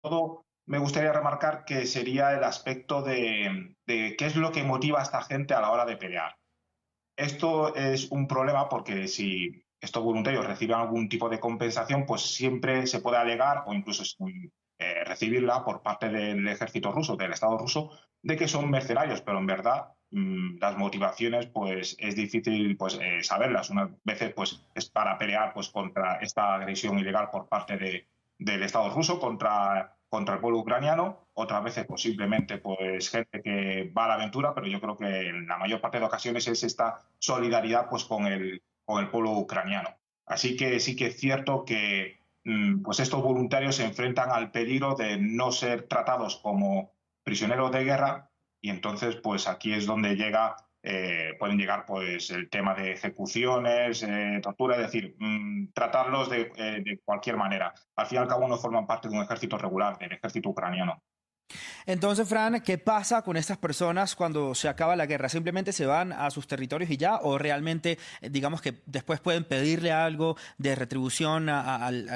todo me gustaría remarcar que sería el aspecto de, qué es lo que motiva a esta gente a la hora de pelear. Esto es un problema porque si estos voluntarios reciben algún tipo de compensación, pues siempre se puede alegar o incluso eh, recibirla por parte del ejército ruso, del Estado ruso, de que son mercenarios, pero en verdad mm, las motivaciones pues es difícil pues eh, saberlas. Unas veces pues es para pelear pues contra esta agresión ilegal por parte de, del Estado ruso contra contra el pueblo ucraniano, otras veces pues simplemente pues gente que va a la aventura, pero yo creo que en la mayor parte de ocasiones es esta solidaridad pues con el, con el pueblo ucraniano. Así que sí que es cierto que mm, pues estos voluntarios se enfrentan al peligro de no ser tratados como prisioneros de guerra y entonces pues aquí es donde llega eh, pueden llegar pues el tema de ejecuciones, eh, tortura, es decir, mm, tratarlos de, eh, de, cualquier manera. Al fin y al cabo no forman parte de un ejército regular, del ejército ucraniano. Entonces, Fran, ¿qué pasa con estas personas cuando se acaba la guerra? ¿Simplemente se van a sus territorios y ya? ¿O realmente, digamos que después pueden pedirle algo de retribución al,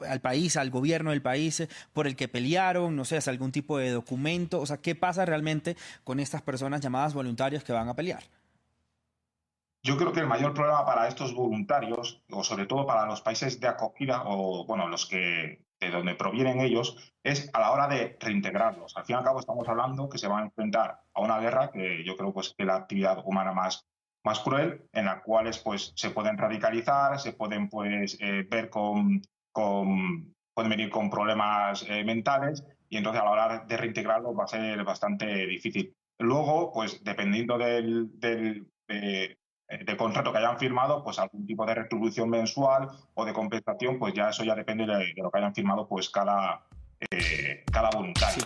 al, país, al gobierno del país por el que pelearon? No sé, ¿es algún tipo de documento? O sea, ¿qué pasa realmente con estas personas llamadas voluntarios que van a pelear? Yo creo que el mayor problema para estos voluntarios, o sobre todo para los países de acogida, o bueno, los que de donde provienen ellos, es a la hora de reintegrarlos. Al fin y al cabo estamos hablando que se van a enfrentar a una guerra que yo creo pues, que es la actividad humana más, más cruel, en la cual pues, se pueden radicalizar, se pueden pues, eh, ver con, con, pueden venir con problemas eh, mentales y entonces a la hora de reintegrarlos va a ser bastante difícil. Luego, pues dependiendo del, del, eh, de contrato que hayan firmado, pues algún tipo de retribución mensual o de compensación, pues ya eso ya depende de, lo que hayan firmado pues cada, eh, cada voluntario.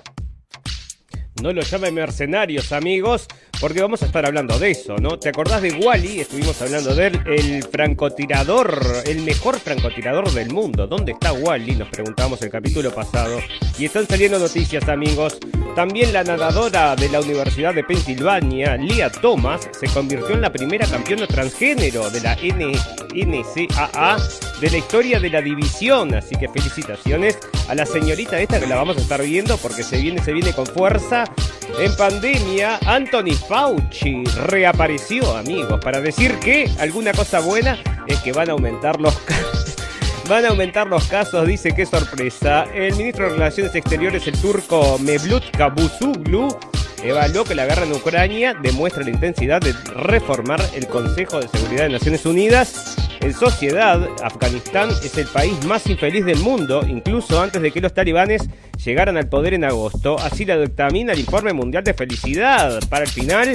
No lo llamen mercenarios, amigos, porque vamos a estar hablando de eso, ¿no? ¿Te acordás de Wally? Estuvimos hablando de él, el francotirador, el mejor francotirador del mundo. ¿Dónde está Wally? Nos preguntamos el capítulo pasado. Y están saliendo noticias, amigos. También la nadadora de la Universidad de Pensilvania, Lia Thomas, se convirtió en la primera campeona transgénero de la NCAA de la historia de la división. Así que felicitaciones a la señorita esta que la vamos a estar viendo porque se viene, se viene con fuerza. En pandemia, Anthony Fauci reapareció, amigos, para decir que alguna cosa buena es que van a aumentar los casos. Van a aumentar los casos, dice qué sorpresa. El ministro de Relaciones Exteriores, el turco Mevlut Cavusoglu, evaluó que la guerra en Ucrania demuestra la intensidad de reformar el Consejo de Seguridad de Naciones Unidas en sociedad, Afganistán es el país más infeliz del mundo, incluso antes de que los talibanes llegaran al poder en agosto. Así la dictamina el Informe Mundial de Felicidad. Para el final,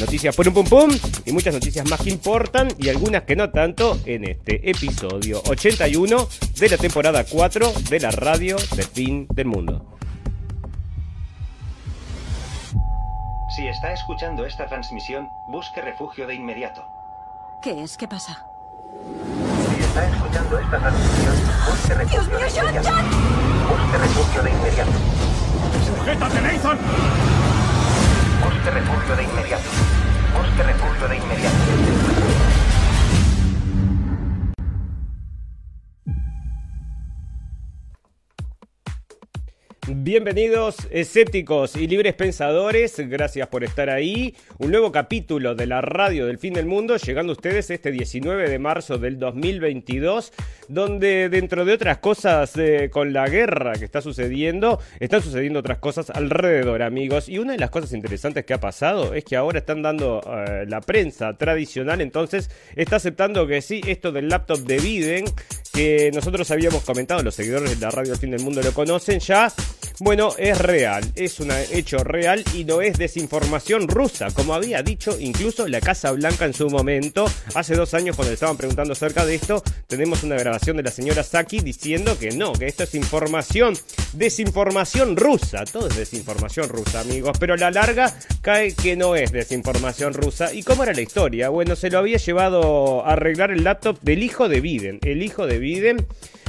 noticias por un pum pum y muchas noticias más que importan y algunas que no tanto en este episodio 81 de la temporada 4 de la radio de fin del mundo. Si está escuchando esta transmisión, busque refugio de inmediato. ¿Qué es? ¿Qué pasa? Si está escuchando esta transmisión, busque refugio ¡Dios mío, John, John! Busque refugio de inmediato. ¡Sujétate, Nathan! Busque refugio de inmediato. Busque refugio de inmediato. Bienvenidos escépticos y libres pensadores, gracias por estar ahí. Un nuevo capítulo de la radio del fin del mundo, llegando a ustedes este 19 de marzo del 2022, donde dentro de otras cosas eh, con la guerra que está sucediendo, están sucediendo otras cosas alrededor, amigos. Y una de las cosas interesantes que ha pasado es que ahora están dando eh, la prensa tradicional, entonces está aceptando que sí, esto del laptop de Biden, que nosotros habíamos comentado, los seguidores de la radio del fin del mundo lo conocen ya bueno, es real, es un hecho real y no es desinformación rusa, como había dicho incluso la Casa Blanca en su momento. Hace dos años cuando estaban preguntando acerca de esto, tenemos una grabación de la señora Saki diciendo que no, que esto es información, desinformación rusa. Todo es desinformación rusa, amigos, pero a la larga cae que no es desinformación rusa. ¿Y cómo era la historia? Bueno, se lo había llevado a arreglar el laptop del hijo de Biden. El hijo de Biden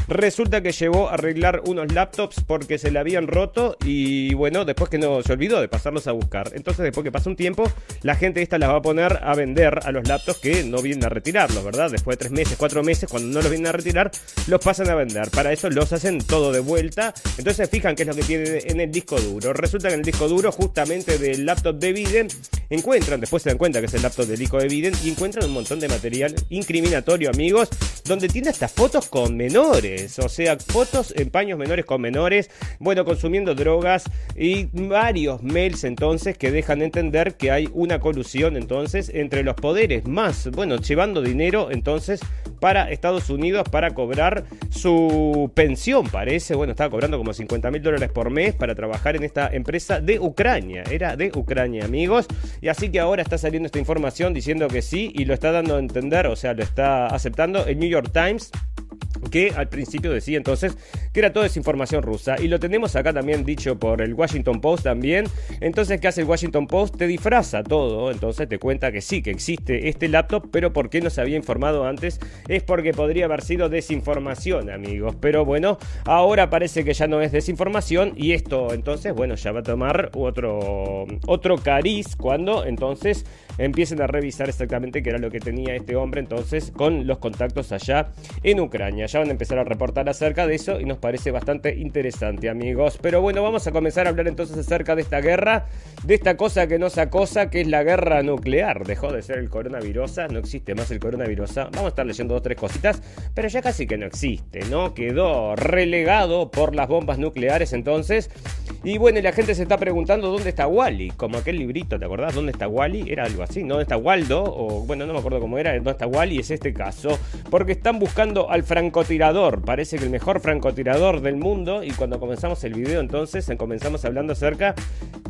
Resulta que llevó a arreglar unos laptops porque se le habían roto y bueno, después que no se olvidó de pasarlos a buscar. Entonces, después que pasa un tiempo, la gente esta las va a poner a vender a los laptops que no vienen a retirarlos, ¿verdad? Después de tres meses, cuatro meses, cuando no los vienen a retirar, los pasan a vender. Para eso los hacen todo de vuelta. Entonces, fijan qué es lo que tiene en el disco duro. Resulta que en el disco duro, justamente del laptop de Biden, encuentran, después se dan cuenta que es el laptop del hijo de Biden, y encuentran un montón de material incriminatorio, amigos, donde tiene hasta fotos con menores, o sea, fotos en paños menores con menores, bueno, consumiendo drogas y varios mails entonces que dejan entender que hay una colusión entonces entre los poderes. Más, bueno, llevando dinero entonces para Estados Unidos para cobrar su pensión, parece, bueno, estaba cobrando como 50 mil dólares por mes para trabajar en esta empresa de Ucrania, era de Ucrania, amigos, y así que ahora está saliendo esta información diciendo que sí y lo está dando a entender, o sea, lo está aceptando el New York Times que al principio decía entonces que era toda desinformación rusa. Y lo tenemos acá también dicho por el Washington Post también. Entonces, ¿qué hace el Washington Post? Te disfraza todo. Entonces te cuenta que sí, que existe este laptop, pero ¿por qué no se había informado antes? Es porque podría haber sido desinformación, amigos. Pero bueno, ahora parece que ya no es desinformación. Y esto entonces, bueno, ya va a tomar otro, otro cariz cuando entonces empiecen a revisar exactamente qué era lo que tenía este hombre entonces con los contactos allá en Ucrania. Ya van a empezar a reportar acerca de eso y nos parece bastante interesante, amigos. Pero bueno, vamos a comenzar a hablar entonces acerca de esta guerra, de esta cosa que nos acosa, que es la guerra nuclear. Dejó de ser el coronavirus, no existe más el coronavirus. Vamos a estar leyendo dos tres cositas, pero ya casi que no existe, ¿no? Quedó relegado por las bombas nucleares entonces. Y bueno, la gente se está preguntando dónde está Wally, como aquel librito, ¿te acordás? ¿Dónde está Wally? Era algo así, ¿no? ¿Dónde está Waldo? O bueno, no me acuerdo cómo era, ¿dónde está Wally? Es este caso, porque están buscando al francotirador. Parece que el mejor francotirador del mundo. Y cuando comenzamos el video, entonces comenzamos hablando acerca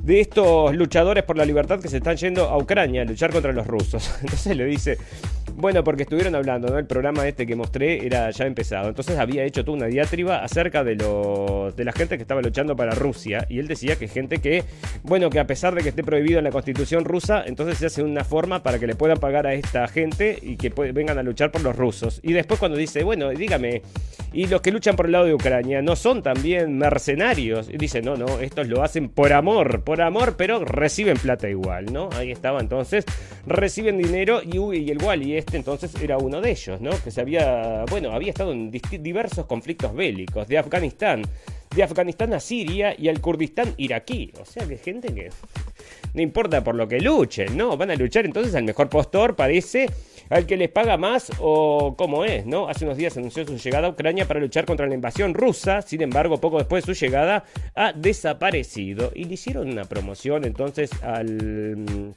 de estos luchadores por la libertad que se están yendo a Ucrania a luchar contra los rusos. Entonces le dice, bueno, porque estuvieron hablando, ¿no? El programa este que mostré era ya empezado. Entonces había hecho toda una diatriba acerca de los de la gente que estaba luchando para Rusia. Y él decía que gente que, bueno, que a pesar de que esté prohibido en la constitución rusa, entonces se hace una forma para que le puedan pagar a esta gente y que vengan a luchar por los rusos. Y después cuando dice, bueno, dígame, ¿y los que luchan por el lado de Ucrania no son también mercenarios? Y dice, no, no, estos lo hacen por amor, por amor, pero reciben plata igual, ¿no? Ahí estaba entonces, reciben dinero y, y el Wally este entonces era uno de ellos, ¿no? Que se había, bueno, había estado en diversos conflictos bélicos, de Afganistán, de Afganistán a Siria y al Kurdistán iraquí. O sea, que gente que no importa por lo que luchen, ¿no? Van a luchar entonces al mejor postor, parece, al que les paga más o cómo es, ¿no? Hace unos días anunció su llegada a Ucrania para luchar contra la invasión rusa, sin embargo, poco después de su llegada ha desaparecido y le hicieron una promoción entonces al mm,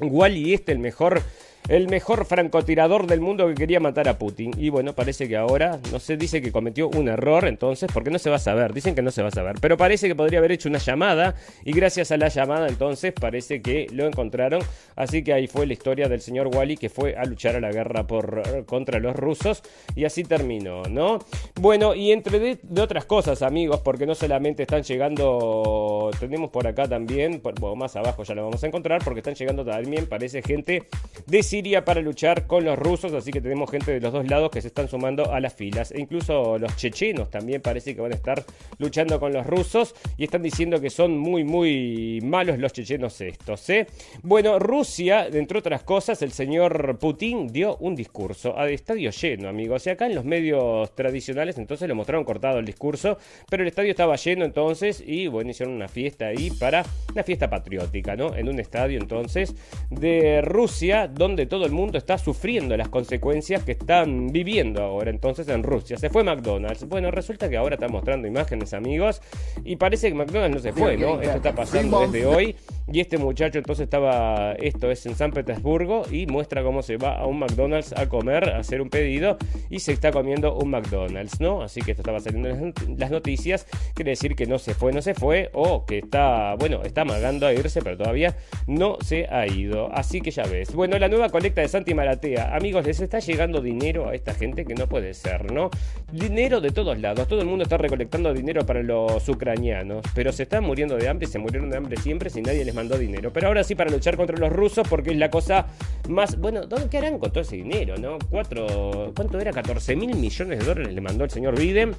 Wally este, el mejor el mejor francotirador del mundo que quería matar a Putin. Y bueno, parece que ahora, no se dice que cometió un error, entonces, porque no se va a saber, dicen que no se va a saber, pero parece que podría haber hecho una llamada y gracias a la llamada entonces parece que lo encontraron. Así que ahí fue la historia del señor Wally que fue a luchar a la guerra por, contra los rusos y así terminó, ¿no? Bueno, y entre de, otras cosas, amigos, porque no solamente están llegando, tenemos por acá también, bueno, más abajo ya lo vamos a encontrar, porque están llegando también, parece gente de Siria para luchar con los rusos, así que tenemos gente de los dos lados que se están sumando a las filas. E incluso los chechenos también parece que van a estar luchando con los rusos y están diciendo que son muy, muy malos los chechenos estos. ¿eh? Bueno, Rusia, entre otras cosas, el señor Putin dio un discurso a estadio lleno, amigos. Y acá en los medios tradicionales entonces lo mostraron cortado el discurso, pero el estadio estaba lleno entonces y bueno, hicieron una fiesta ahí para una fiesta patriótica, ¿no? En un estadio entonces de Rusia, donde todo el mundo está sufriendo las consecuencias que están viviendo ahora entonces en Rusia. Se fue McDonald's. Bueno, resulta que ahora está mostrando imágenes, amigos, y parece que McDonald's no se fue, ¿no? Esto está pasando desde hoy. Y este muchacho entonces estaba, esto es en San Petersburgo, y muestra cómo se va a un McDonald's a comer, a hacer un pedido, y se está comiendo un McDonald's, ¿no? Así que esto estaba saliendo en las noticias, quiere decir que no se fue, no se fue, o que está, bueno, está amagando a irse, pero todavía no se ha ido. Así que ya ves. Bueno, la nueva colecta de Santi Maratea. Amigos, les está llegando dinero a esta gente que no puede ser, ¿no? Dinero de todos lados. Todo el mundo está recolectando dinero para los ucranianos. Pero se están muriendo de hambre, se murieron de hambre siempre si nadie les mandó dinero. Pero ahora sí para luchar contra los rusos porque es la cosa más... Bueno, ¿dónde qué con todo ese dinero, no? Cuatro, ¿Cuánto era? 14 mil millones de dólares le mandó el señor Biden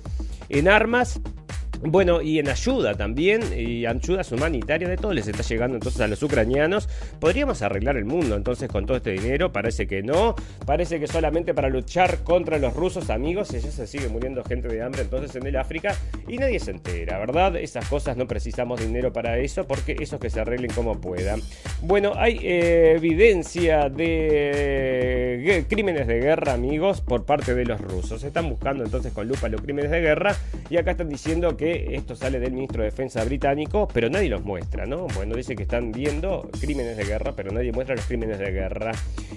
en armas bueno, y en ayuda también, y ayudas humanitarias de todo les está llegando entonces a los ucranianos. ¿Podríamos arreglar el mundo entonces con todo este dinero? Parece que no. Parece que solamente para luchar contra los rusos, amigos, y ya se sigue muriendo gente de hambre entonces en el África y nadie se entera, ¿verdad? Esas cosas no precisamos dinero para eso porque esos que se arreglen como puedan. Bueno, hay eh, evidencia de crímenes de guerra, amigos, por parte de los rusos. Están buscando entonces con lupa los crímenes de guerra y acá están diciendo que esto sale del ministro de Defensa británico, pero nadie los muestra, ¿no? Bueno, dice que están viendo crímenes de guerra, pero nadie muestra los crímenes de guerra.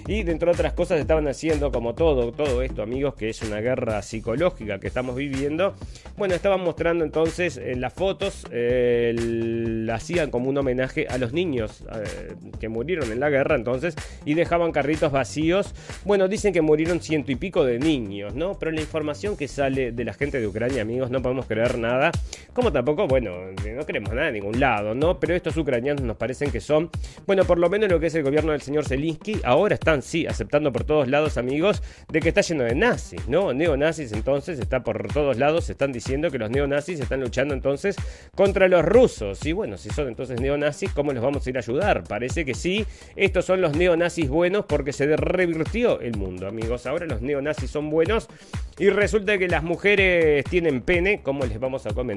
Y dentro de otras cosas estaban haciendo como todo, todo esto, amigos, que es una guerra psicológica que estamos viviendo. Bueno, estaban mostrando entonces en las fotos, eh, hacían como un homenaje a los niños eh, que murieron en la guerra entonces y dejaban carritos vacíos. Bueno, dicen que murieron ciento y pico de niños, ¿no? Pero la información que sale de la gente de Ucrania, amigos, no podemos creer nada. Como tampoco, bueno, no queremos nada de ningún lado, ¿no? Pero estos ucranianos nos parecen que son, bueno, por lo menos lo que es el gobierno del señor Zelensky, ahora están, sí, aceptando por todos lados, amigos, de que está lleno de nazis, ¿no? Neonazis entonces está por todos lados, están diciendo que los neonazis están luchando entonces contra los rusos. Y bueno, si son entonces neonazis, ¿cómo los vamos a ir a ayudar? Parece que sí, estos son los neonazis buenos porque se revirtió el mundo, amigos. Ahora los neonazis son buenos y resulta que las mujeres tienen pene, como les vamos a comentar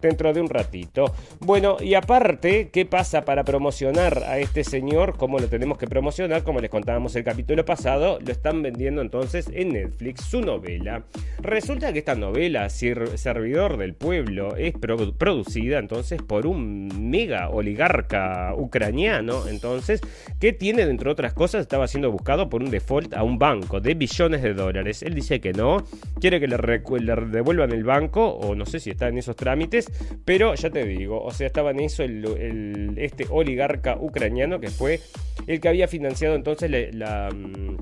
dentro de un ratito. Bueno, y aparte, ¿qué pasa para promocionar a este señor? ¿Cómo lo tenemos que promocionar? Como les contábamos el capítulo pasado, lo están vendiendo entonces en Netflix su novela. Resulta que esta novela, Servidor del Pueblo, es producida entonces por un mega oligarca ucraniano, entonces, que tiene, dentro de otras cosas, estaba siendo buscado por un default a un banco de billones de dólares. Él dice que no, quiere que le, le devuelvan el banco, o no sé si está en esos trámites, pero ya te digo, o sea, estaba en eso el, este oligarca ucraniano que fue el que había financiado entonces la mm,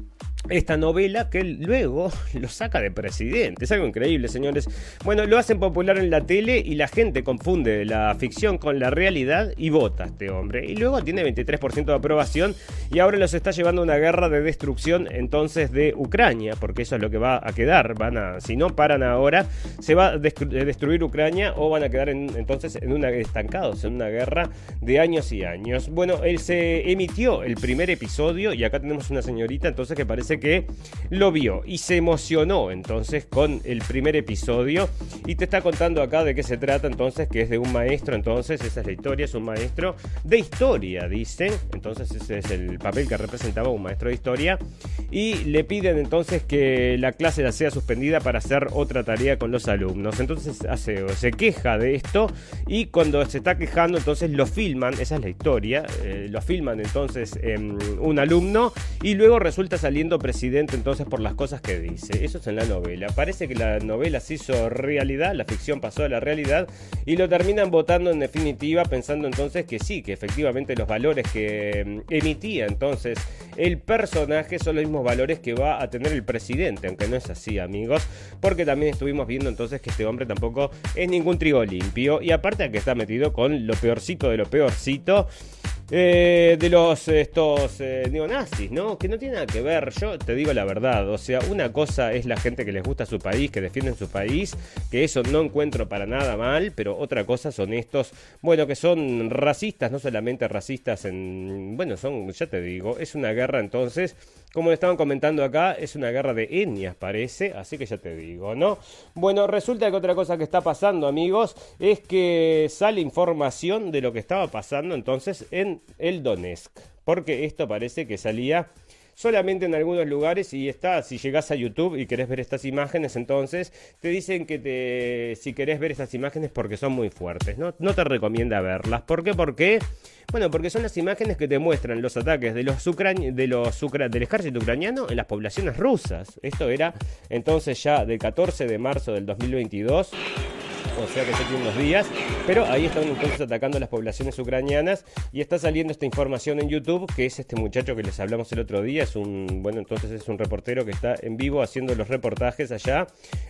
esta novela que luego lo saca de presidente. Es algo increíble, señores. Bueno, lo hacen popular en la tele y la gente confunde la ficción con la realidad y vota este hombre. Y luego tiene 23% de aprobación y ahora los está llevando a una guerra de destrucción entonces de Ucrania, porque eso es lo que va a quedar. Van a, si no paran ahora, se va a destruir Ucrania o van a quedar entonces en una, estancados en una guerra de años y años. Bueno, él se emitió el primer episodio y acá tenemos una señorita entonces que parece que lo vio y se emocionó entonces con el primer episodio. Y te está contando acá de qué se trata entonces, que es de un maestro, entonces esa es la historia, es un maestro de historia, dicen, entonces ese es el papel que representaba un maestro de historia. Y le piden entonces que la clase sea suspendida para hacer otra tarea con los alumnos, entonces hace, se queja de esto y cuando se está quejando entonces lo filman, esa es la historia, eh, lo filman entonces un alumno y luego resulta saliendo presidente entonces por las cosas que dice. Eso es en la novela. Parece que la novela se hizo realidad, la ficción pasó a la realidad y lo terminan votando en definitiva pensando entonces que sí, que efectivamente los valores que mm, emitía entonces el personaje son los mismos valores que va a tener el presidente, aunque no es así amigos, porque también estuvimos viendo entonces que este hombre tampoco es ningún trigo limpio y aparte que está metido con lo peorcito de lo peorcito. Eh, de los estos eh, neonazis, ¿no? Que no tiene nada que ver, yo te digo la verdad, o sea, una cosa es la gente que les gusta su país, que defienden su país, que eso no encuentro para nada mal, pero otra cosa son estos, bueno, que son racistas, no solamente racistas en, bueno, son, ya te digo, es una guerra entonces como le estaban comentando acá, es una guerra de etnias, parece, así que ya te digo, ¿no? Bueno, resulta que otra cosa que está pasando, amigos, es que sale información de lo que estaba pasando entonces en el Donetsk, porque esto parece que salía solamente en algunos lugares y está, si llegas a YouTube y querés ver estas imágenes, entonces te dicen que te, si querés ver estas imágenes porque son muy fuertes, ¿no? Te recomienda verlas. ¿Por qué? Porque, bueno, porque son las imágenes que te muestran los ataques de los, de los del ejército ucraniano en las poblaciones rusas. Esto era entonces ya del 14 de marzo del 2022. O sea que ya unos días, pero ahí están entonces atacando a las poblaciones ucranianas y está saliendo esta información en YouTube, que es este muchacho que les hablamos el otro día, es un, bueno, entonces es un reportero que está en vivo haciendo los reportajes allá,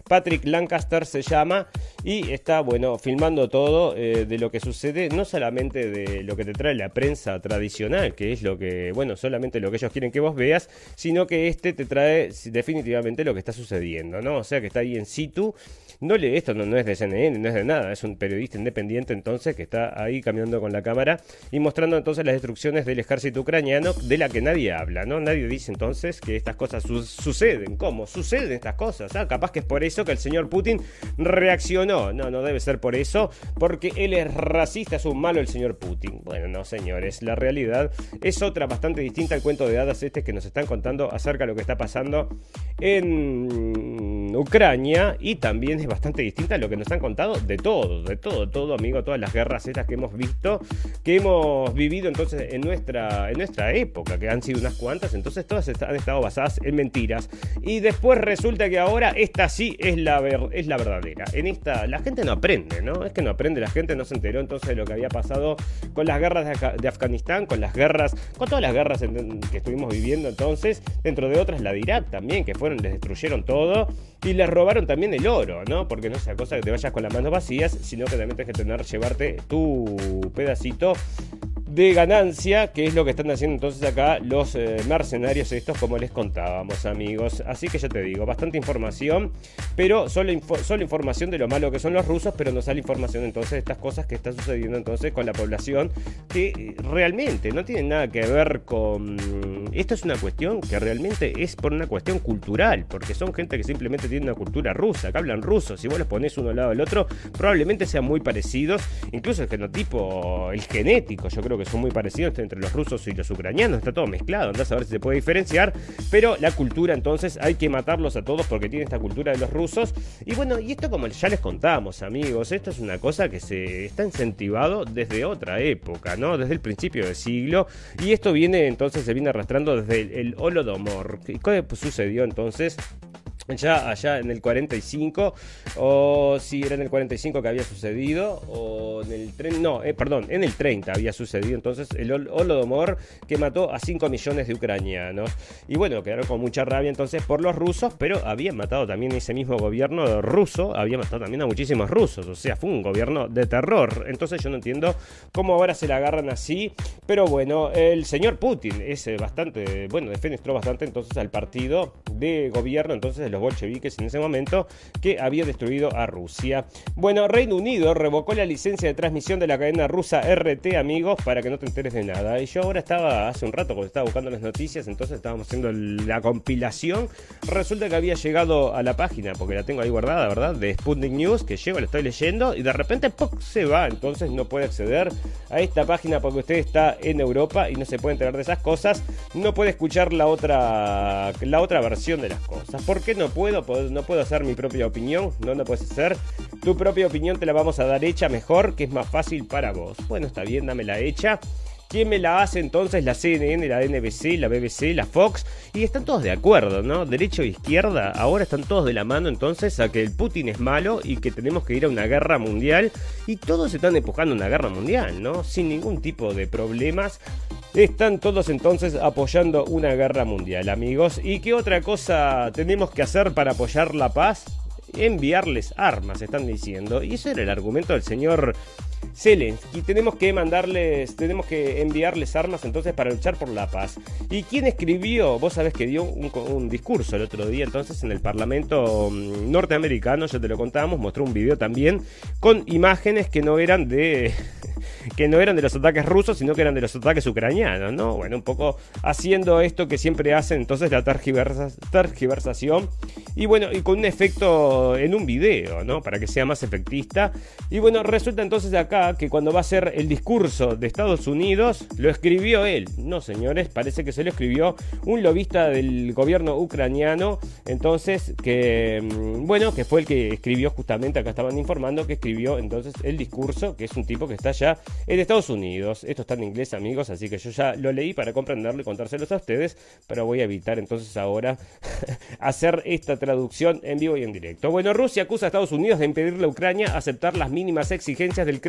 Patrick Lancaster se llama, y está, bueno, filmando todo eh, de lo que sucede, no solamente de lo que te trae la prensa tradicional, que es lo que, bueno, solamente lo que ellos quieren que vos veas, sino que este te trae definitivamente lo que está sucediendo, ¿no? O sea que está ahí en situ. No le, esto no, es de CNN, no es de nada, es un periodista independiente entonces que está ahí caminando con la cámara y mostrando entonces las destrucciones del ejército ucraniano de la que nadie habla, ¿no? Nadie dice entonces que estas cosas suceden. ¿Cómo? Suceden estas cosas. Ah, capaz que es por eso que el señor Putin reaccionó. No, no debe ser por eso, porque él es racista, es un malo el señor Putin. Bueno, no, señores, la realidad es otra bastante distinta al cuento de hadas este que nos están contando acerca de lo que está pasando en Ucrania y también es bastante distinta a lo que nos han contado de todo, de todo, todo, amigo, todas las guerras estas que hemos visto, que hemos vivido entonces en nuestra, en nuestra época, que han sido unas cuantas, entonces todas han estado basadas en mentiras. Y después resulta que ahora esta sí es la, es la verdadera. En esta, la gente no aprende, ¿no? Es que no aprende, la gente no se enteró entonces de lo que había pasado con las guerras de, Afganistán, con las guerras, con todas las guerras que estuvimos viviendo entonces, dentro de otras la de Irak también, que fueron, les destruyeron todo y les robaron también el oro, ¿no? Porque no es cosa que te vayas con las manos vacías, sino que también tienes que tener, llevarte tu pedacito de ganancia, que es lo que están haciendo entonces acá los eh, mercenarios estos, como les contábamos, amigos. Así que ya te digo, bastante información, pero solo, solo información de lo malo que son los rusos, pero no sale información entonces de estas cosas que están sucediendo entonces con la población, que eh, realmente no tienen nada que ver con... Esto es una cuestión que realmente es por una cuestión cultural, porque son gente que simplemente tiene una cultura rusa, que hablan ruso, si vos los pones uno al lado del otro, probablemente sean muy parecidos, incluso el genotipo, el genético, yo creo que son muy parecidos entre los rusos y los ucranianos, está todo mezclado, andás a ver si se puede diferenciar, pero la cultura entonces hay que matarlos a todos porque tiene esta cultura de los rusos. Y bueno, y esto como ya les contamos, amigos, esto es una cosa que se está incentivado desde otra época, ¿no? Desde el principio del siglo, y esto viene entonces, se viene arrastrando desde el, el Holodomor. ¿Qué sucedió entonces? Ya allá en el 45, o si era en el 45 que había sucedido, o en el tren, no, eh, perdón, en el 30 había sucedido entonces el Holodomor que mató a 5 millones de ucranianos. Y bueno, quedaron con mucha rabia entonces por los rusos, pero habían matado también ese mismo gobierno ruso, había matado también a muchísimos rusos, o sea, fue un gobierno de terror. Entonces yo no entiendo cómo ahora se la agarran así, pero bueno, el señor Putin es eh, bastante, bueno, defenestró bastante entonces al partido de gobierno entonces de los bolcheviques en ese momento que había destruido a Rusia. Bueno, Reino Unido revocó la licencia de transmisión de la cadena rusa RT, amigos, para que no te enteres de nada. Y yo ahora estaba, hace un rato, cuando estaba buscando las noticias, entonces estábamos haciendo la compilación. Resulta que había llegado a la página, porque la tengo ahí guardada, ¿verdad? De Sputnik News, que llego, la estoy leyendo, y de repente se va. Entonces no puede acceder a esta página porque usted está en Europa y no se puede enterar de esas cosas. No puede escuchar la otra, la otra versión de las cosas. ¿Por qué no puedo, no puedo hacer mi propia opinión, no no puedes hacer. Tu propia opinión te la vamos a dar hecha mejor, que es más fácil para vos. Bueno, está bien, dame la hecha. ¿Quién me la hace entonces? La CNN, la NBC, la BBC, la Fox. Y están todos de acuerdo, ¿no? Derecho e izquierda. Ahora están todos de la mano entonces a que el Putin es malo y que tenemos que ir a una guerra mundial. Y todos están empujando una guerra mundial, ¿no? Sin ningún tipo de problemas. Están todos entonces apoyando una guerra mundial, amigos. ¿Y qué otra cosa tenemos que hacer para apoyar la paz? Enviarles armas, están diciendo. Y ese era el argumento del señor Zelensky. Tenemos que mandarles, tenemos que enviarles armas entonces para luchar por la paz. ¿Y quién escribió? Vos sabés que dio un, discurso el otro día entonces en el Parlamento mm, norteamericano, ya te lo contábamos, mostró un video también con imágenes que no eran de que no eran de los ataques rusos, sino que eran de los ataques ucranianos, ¿no? Bueno, un poco haciendo esto que siempre hacen entonces la tergiversación y bueno, y con un efecto en un video, ¿no? Para que sea más efectista. Y bueno, resulta entonces acá que cuando va a ser el discurso de Estados Unidos, lo escribió él. No, señores, parece que se lo escribió un lobista del gobierno ucraniano, entonces que, mm, bueno, que fue el que escribió justamente, acá estaban informando, que escribió entonces el discurso, que es un tipo que está ya en Estados Unidos. Esto está en inglés, amigos, así que yo ya lo leí para comprenderlo y contárselos a ustedes, pero voy a evitar entonces ahora hacer esta traducción en vivo y en directo. Bueno, Rusia acusa a Estados Unidos de impedirle a Ucrania aceptar las mínimas exigencias del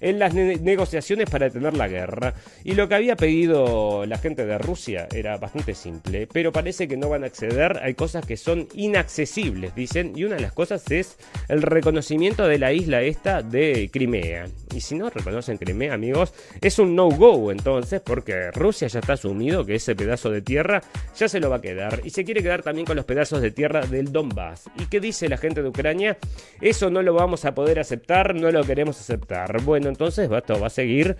En las negociaciones para detener la guerra. Y lo que había pedido la gente de Rusia era bastante simple, pero parece que no van a acceder. Hay cosas que son inaccesibles, dicen, y una de las cosas es el reconocimiento de la isla esta de Crimea. Y si no reconocen Crimea, amigos, es un no-go entonces, porque Rusia ya está asumido que ese pedazo de tierra ya se lo va a quedar. Y se quiere quedar también con los pedazos de tierra del Donbass. ¿Y qué dice la gente de Ucrania? Eso no lo vamos a poder aceptar, no lo queremos aceptar. Bueno, entonces esto va a seguir.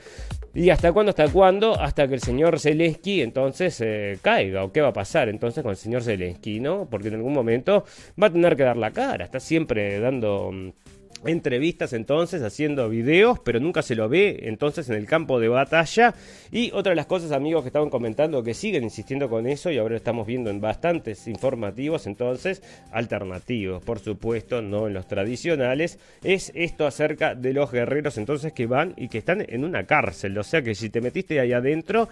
¿Y hasta cuándo? ¿Hasta cuándo? Hasta que el señor Zelensky entonces eh, caiga. ¿O qué va a pasar entonces con el señor Zelensky, no? Porque en algún momento va a tener que dar la cara. Está siempre dando mm, entrevistas entonces, haciendo videos, pero nunca se lo ve entonces en el campo de batalla. Y otra de las cosas, amigos, que estaban comentando, que siguen insistiendo con eso y ahora estamos viendo en bastantes informativos entonces, alternativos, por supuesto, no en los tradicionales, es esto acerca de los guerreros entonces que van y que están en una cárcel. O sea que si te metiste ahí adentro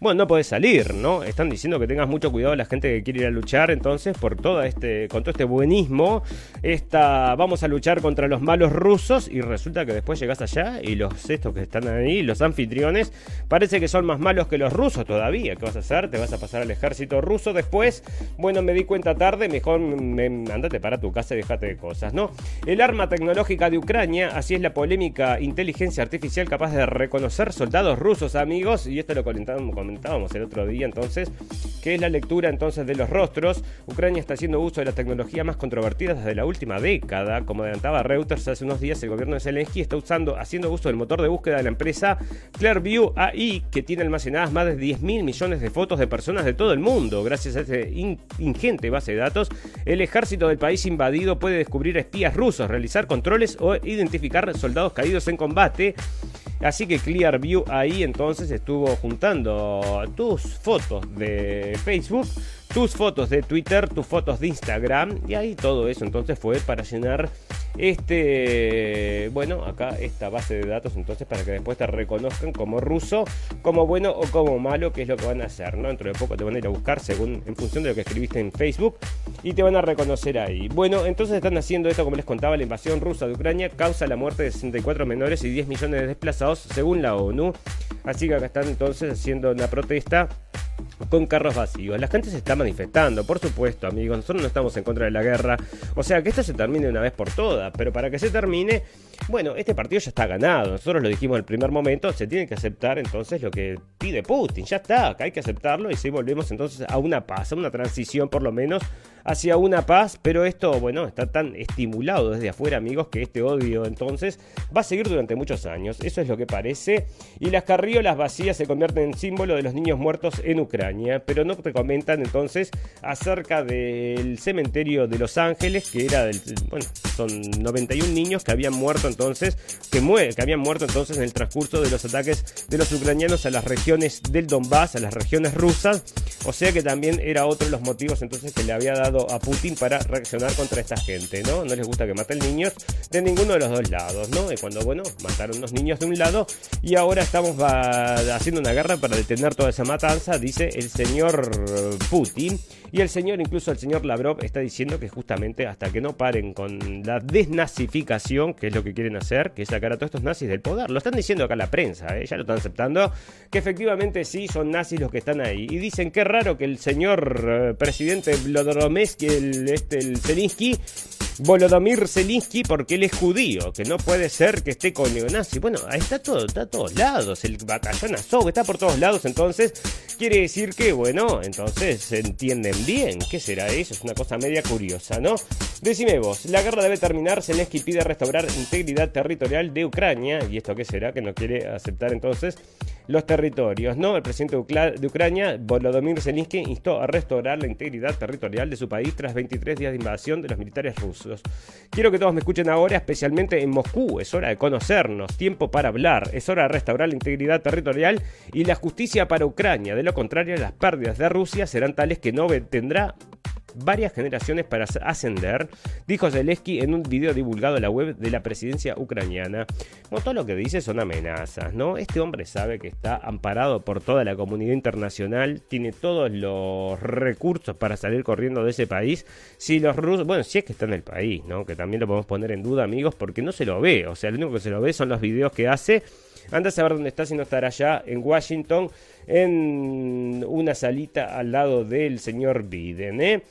bueno, no podés salir, ¿no? Están diciendo que tengas mucho cuidado la gente que quiere ir a luchar, entonces, por todo este, con todo este buenismo, esta, vamos a luchar contra los malos rusos y resulta que después llegas allá y los estos que están ahí, los anfitriones, parece que son más malos que los rusos todavía. ¿Qué vas a hacer? ¿Te vas a pasar al ejército ruso después? Bueno, me di cuenta tarde, mejor me, andate para tu casa y dejate de cosas, ¿no? El arma tecnológica de Ucrania, así es la polémica inteligencia artificial capaz de reconocer soldados rusos, amigos, y esto lo comentamos con el otro día entonces, que es la lectura entonces de los rostros. Ucrania está haciendo uso de la tecnología más controvertida desde la última década. Como adelantaba Reuters hace unos días, el gobierno de Zelensky está usando, haciendo uso del motor de búsqueda de la empresa Clearview AI, que tiene almacenadas más de 10 mil millones de fotos de personas de todo el mundo. Gracias a este ingente base de datos, el ejército del país invadido puede descubrir espías rusos, realizar controles o identificar soldados caídos en combate. Así que Clearview ahí entonces estuvo juntando tus fotos de Facebook tus fotos de Twitter, tus fotos de Instagram y ahí todo eso entonces fue para llenar este, bueno, acá esta base de datos entonces para que después te reconozcan como ruso, como bueno o como malo, que es lo que van a hacer, ¿no? Dentro de poco te van a ir a buscar según en función de lo que escribiste en Facebook y te van a reconocer ahí. Bueno, entonces están haciendo esto como les contaba, la invasión rusa de Ucrania causa la muerte de 64 menores y 10 millones de desplazados según la ONU. Así que acá están entonces haciendo una protesta con carros vacíos. La gente se está manifestando, por supuesto, amigos. Nosotros no estamos en contra de la guerra. O sea, que esto se termine una vez por todas. Pero para que se termine, bueno, este partido ya está ganado. Nosotros lo dijimos en el primer momento. Se tiene que aceptar entonces lo que pide Putin. Ya está, hay que aceptarlo. Y si volvemos entonces a una paz, a una transición por lo menos hacia una paz, pero esto, bueno, está tan estimulado desde afuera, amigos, que este odio entonces va a seguir durante muchos años. Eso es lo que parece. Y las carriolas vacías se convierten en símbolo de los niños muertos en Ucrania, pero no te comentan entonces acerca del cementerio de Los Ángeles, que era del, bueno, son 91 niños que habían muerto entonces, que, que habían muerto entonces en el transcurso de los ataques de los ucranianos a las regiones del Donbass, a las regiones rusas, o sea que también era otro de los motivos entonces que le había dado a Putin para reaccionar contra esta gente, ¿no? No les gusta que maten niños de ninguno de los dos lados, ¿no? Y cuando, bueno, mataron unos niños de un lado y ahora estamos haciendo una guerra para detener toda esa matanza, dice el señor Putin. Y el señor, incluso el señor Lavrov, está diciendo que justamente hasta que no paren con la desnazificación, que es lo que quieren hacer, que es sacar a todos estos nazis del poder. Lo están diciendo acá la prensa, ¿eh? ya lo están aceptando, que efectivamente sí son nazis los que están ahí. Y dicen que raro que el señor eh, presidente Vladimir el, este, el Zelensky Volodymyr Zelensky porque él es judío, que no puede ser que esté con neonazis. Bueno, ahí está todo, está a todos lados, el batallón Azov está por todos lados, entonces quiere decir que, bueno, entonces se entienden bien. ¿Qué será eso? Es una cosa media curiosa, ¿no? Decime vos, la guerra debe terminar, Zelensky pide restaurar integridad territorial de Ucrania, ¿y esto qué será? Que no quiere aceptar entonces los territorios, ¿no? El presidente de Ucrania, Volodymyr Zelensky, instó a restaurar la integridad territorial de su país tras 23 días de invasión de los militares rusos. Quiero que todos me escuchen ahora, especialmente en Moscú. Es hora de conocernos, tiempo para hablar, es hora de restaurar la integridad territorial y la justicia para Ucrania. De lo contrario, las pérdidas de Rusia serán tales que no tendrá varias generaciones para ascender, dijo Zelensky en un video divulgado en la web de la presidencia ucraniana. Bueno, todo lo que dice son amenazas, ¿no? Este hombre sabe que está amparado por toda la comunidad internacional, tiene todos los recursos para salir corriendo de ese país. Si los rusos, bueno, si es que está en el país, ¿no? Que también lo podemos poner en duda, amigos, porque no se lo ve. O sea, lo único que se lo ve son los videos que hace. Anda a saber dónde está si no estará allá en Washington, en una salita al lado del señor Biden, ¿eh?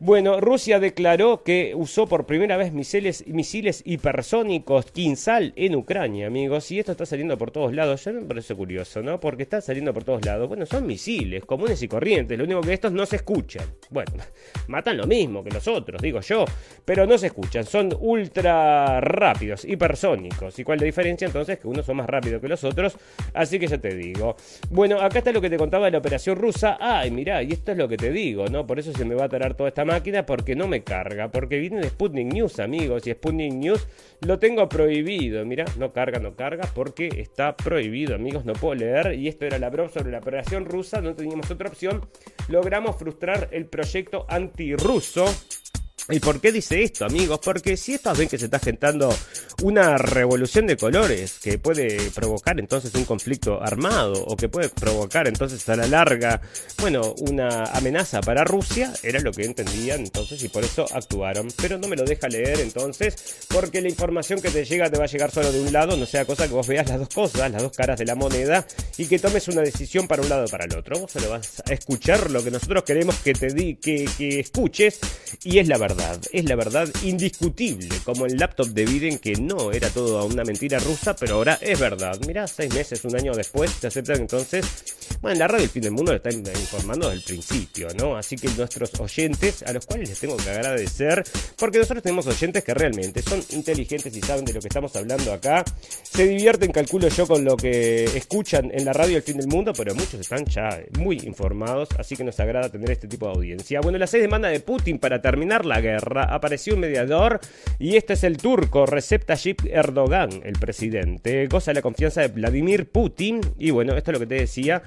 Bueno, Rusia declaró que usó por primera vez misiles, hipersónicos Kinsal en Ucrania, amigos, y esto está saliendo por todos lados. Ya me parece curioso, ¿no? Porque está saliendo por todos lados. Bueno, son misiles comunes y corrientes, lo único que estos no se escuchan. Bueno, matan lo mismo que los otros, digo yo, pero no se escuchan, son ultra rápidos, hipersónicos. ¿Y cuál la diferencia entonces? Que unos son más rápidos que los otros, así que ya te digo. Bueno, acá está lo que te contaba de la operación rusa. Ay, mirá, y esto es lo que te digo, ¿no? Por eso se me va a tarar toda esta máquina porque no me carga, porque viene de Sputnik News, amigos, y Sputnik News lo tengo prohibido. Mira, no carga, no carga, porque está prohibido, amigos, no puedo leer. Y esto era la broma sobre la operación rusa, no teníamos otra opción. Logramos frustrar el proyecto antirruso ¿Y por qué dice esto, amigos? Porque si estos ven que se está gestando una revolución de colores que puede provocar entonces un conflicto armado o que puede provocar entonces a la larga, bueno, una amenaza para Rusia, era lo que entendían entonces y por eso actuaron. Pero no me lo deja leer entonces, porque la información que te llega te va a llegar solo de un lado, no sea cosa que vos veas las dos cosas, las dos caras de la moneda y que tomes una decisión para un lado o para el otro. Vos solo vas a escuchar lo que nosotros queremos que te di, que, que escuches y es la verdad es la verdad indiscutible, como el laptop de Biden que no era todo una mentira rusa, pero ahora es verdad. Mirá, seis meses, un año después, te aceptan entonces. Bueno, la radio El Fin del Mundo lo está informando desde el principio, ¿no? Así que nuestros oyentes, a los cuales les tengo que agradecer, porque nosotros tenemos oyentes que realmente son inteligentes y saben de lo que estamos hablando acá. Se divierten, calculo yo, con lo que escuchan en la radio El Fin del Mundo, pero muchos están ya muy informados, así que nos agrada tener este tipo de audiencia. Bueno, la seis demanda de Putin para terminar la guerra apareció un mediador y este es el turco Recep Tayyip Erdogan, el presidente. Goza la confianza de Vladimir Putin y bueno, esto es lo que te decía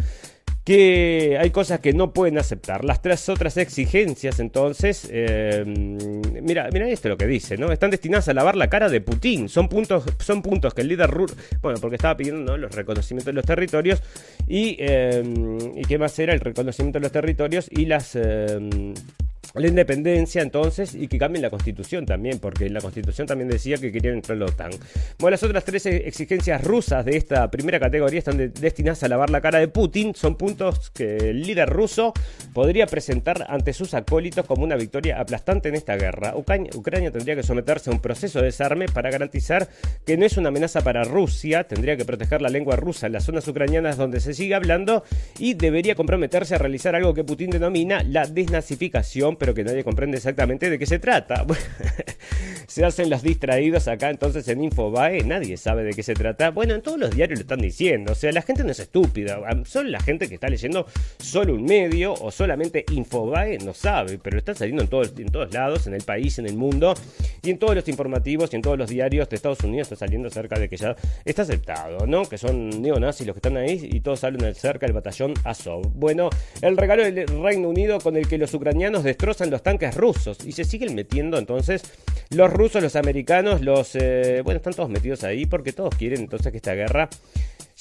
que hay cosas que no pueden aceptar. Las tres otras exigencias, entonces, eh, mira, mira esto lo que dice, ¿no? Están destinadas a lavar la cara de Putin. Son puntos, son puntos que el líder, bueno, porque estaba pidiendo los reconocimientos de los territorios y, eh, qué más era el reconocimiento de los territorios y las eh, la independencia entonces y que cambien la constitución también, porque la constitución también decía que querían entrar en la OTAN. Bueno, las otras tres exigencias rusas de esta primera categoría están destinadas a lavar la cara de Putin. Son puntos que el líder ruso podría presentar ante sus acólitos como una victoria aplastante en esta guerra. Ucrania, tendría que someterse a un proceso de desarme para garantizar que no es una amenaza para Rusia, tendría que proteger la lengua rusa en las zonas ucranianas donde se sigue hablando y debería comprometerse a realizar algo que Putin denomina la desnazificación pero que nadie comprende exactamente de qué se trata. se hacen los distraídos acá entonces en Infobae, nadie sabe de qué se trata. Bueno, en todos los diarios lo están diciendo, o sea, la gente no es estúpida, solo la gente que está leyendo solo un medio o solamente Infobae no sabe, pero está saliendo en todos, en todos lados, en el país, en el mundo, y en todos los informativos y en todos los diarios de Estados Unidos está saliendo cerca de que ya está aceptado, ¿no? Que son neonazis los que están ahí y todos hablan cerca del batallón Azov. Bueno, el regalo del Reino Unido con el que los ucranianos destrozan los tanques rusos y se siguen metiendo entonces los rusos, los americanos, los... Eh, bueno, están todos metidos ahí porque todos quieren entonces que esta guerra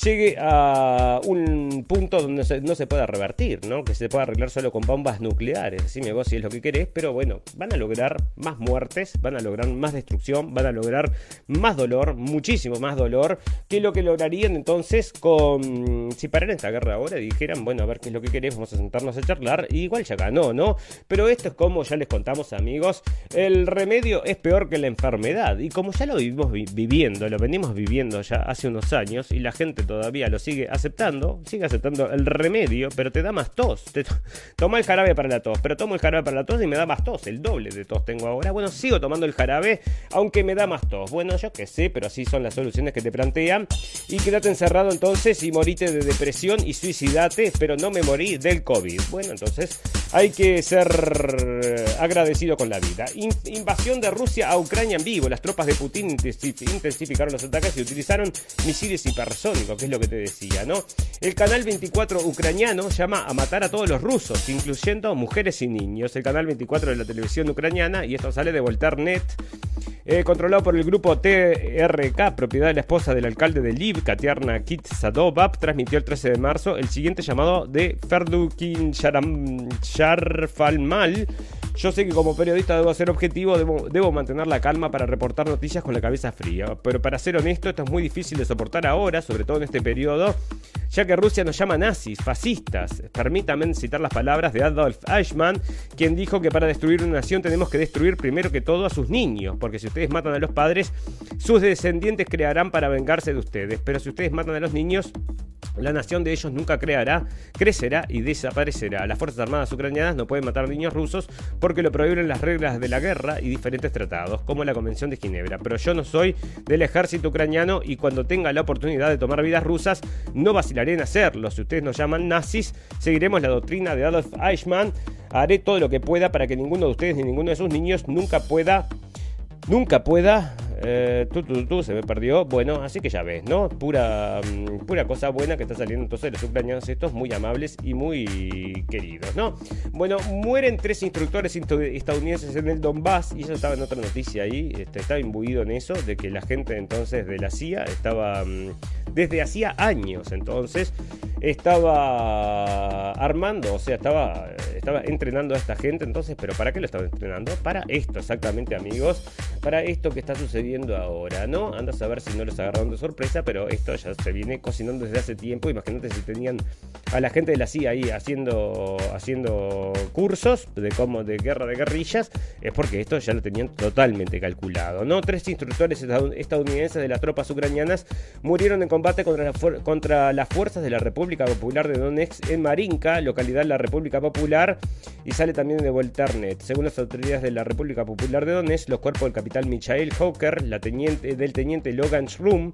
llegue a un punto donde no se pueda revertir, ¿no? Que se pueda arreglar solo con bombas nucleares. Así me si es lo que querés, pero bueno, van a lograr más muertes, van a lograr más destrucción, van a lograr más dolor, muchísimo más dolor, que lo que lograrían entonces con. Si pararan esta guerra ahora y dijeran, bueno, a ver qué es lo que querés, vamos a sentarnos a charlar, y igual ya ganó, ¿no? Pero esto es como ya les contamos, amigos, el remedio es peor que la enfermedad. Y como ya lo vivimos viviendo, lo venimos viviendo ya hace unos años, y la gente todavía lo sigue aceptando, sigue aceptando el remedio, pero te da más tos. toma el jarabe para la tos, pero tomo el jarabe para la tos y me da más tos, el doble de tos tengo ahora. Bueno, sigo tomando el jarabe, aunque me da más tos. Bueno, yo qué sé, pero así son las soluciones que te plantean. Y quédate encerrado entonces y morite de depresión y suicidate, pero no me morí del COVID. Bueno, entonces hay que ser agradecido con la vida. invasión de Rusia a Ucrania en vivo. Las tropas de Putin intensificaron los ataques y utilizaron misiles hipersónicos, que es lo que te decía, ¿no? El canal 24 ucraniano llama a matar a todos los rusos, incluyendo mujeres y niños. El canal 24 de la televisión ucraniana, y esto sale de Volternet. Eh, controlado por el grupo TRK, propiedad de la esposa del alcalde de Lviv, Katiarna Kitsadovap, transmitió el 13 de marzo el siguiente llamado de Ferdukin Sharfalmal. Yo sé que como periodista debo ser objetivo, debo, mantener la calma para reportar noticias con la cabeza fría. Pero para ser honesto, esto es muy difícil de soportar ahora, sobre todo en este periodo, ya que Rusia nos llama nazis, fascistas. Permítanme citar las palabras de Adolf Eichmann, quien dijo que para destruir una nación tenemos que destruir primero que todo a sus niños, porque si ustedes matan a los padres, sus descendientes crearán para vengarse de ustedes, pero si ustedes matan a los niños, la nación de ellos nunca creará, crecerá y desaparecerá. Las Fuerzas Armadas ucranianas no pueden matar niños rusos porque lo prohíben las reglas de la guerra y diferentes tratados, como la Convención de Ginebra. Pero yo no soy del ejército ucraniano y cuando tenga la oportunidad de tomar vidas rusas, no vacilaré en hacerlo. Si ustedes nos llaman nazis, seguiremos la doctrina de Adolf Eichmann. Haré todo lo que pueda para que ninguno de ustedes ni ninguno de sus niños nunca pueda nunca pueda eh, tú, se me perdió. Bueno, así que ya ves, ¿no? Pura, mm, pura cosa buena que está saliendo entonces los ucranianos estos, muy amables y muy queridos, ¿no? Bueno, mueren tres instructores estadounidenses en el Donbass, y eso estaba en otra noticia ahí, este, estaba imbuido en eso, de que la gente entonces de la CIA estaba, mm, desde hacía años entonces, estaba armando, o sea, estaba, estaba entrenando a esta gente entonces, pero ¿para qué lo estaba entrenando? Para esto exactamente, amigos, para esto que está sucediendo ahora, ¿no? Anda a saber si no los agarraron de sorpresa, pero esto ya se viene cocinando desde hace tiempo. Imagínate si tenían a la gente de la CIA ahí haciendo, haciendo cursos de cómo de guerra de guerrillas, es porque esto ya lo tenían totalmente calculado, ¿no? Tres instructores estadounidenses de las tropas ucranianas murieron en combate contra, contra las fuerzas de la República Popular de Donetsk en Marinka, localidad de la República Popular, y sale también de Volternet. Según las autoridades de la República Popular de Donetsk, los cuerpos del capitán Michael Hawker, del teniente Logan Shroom,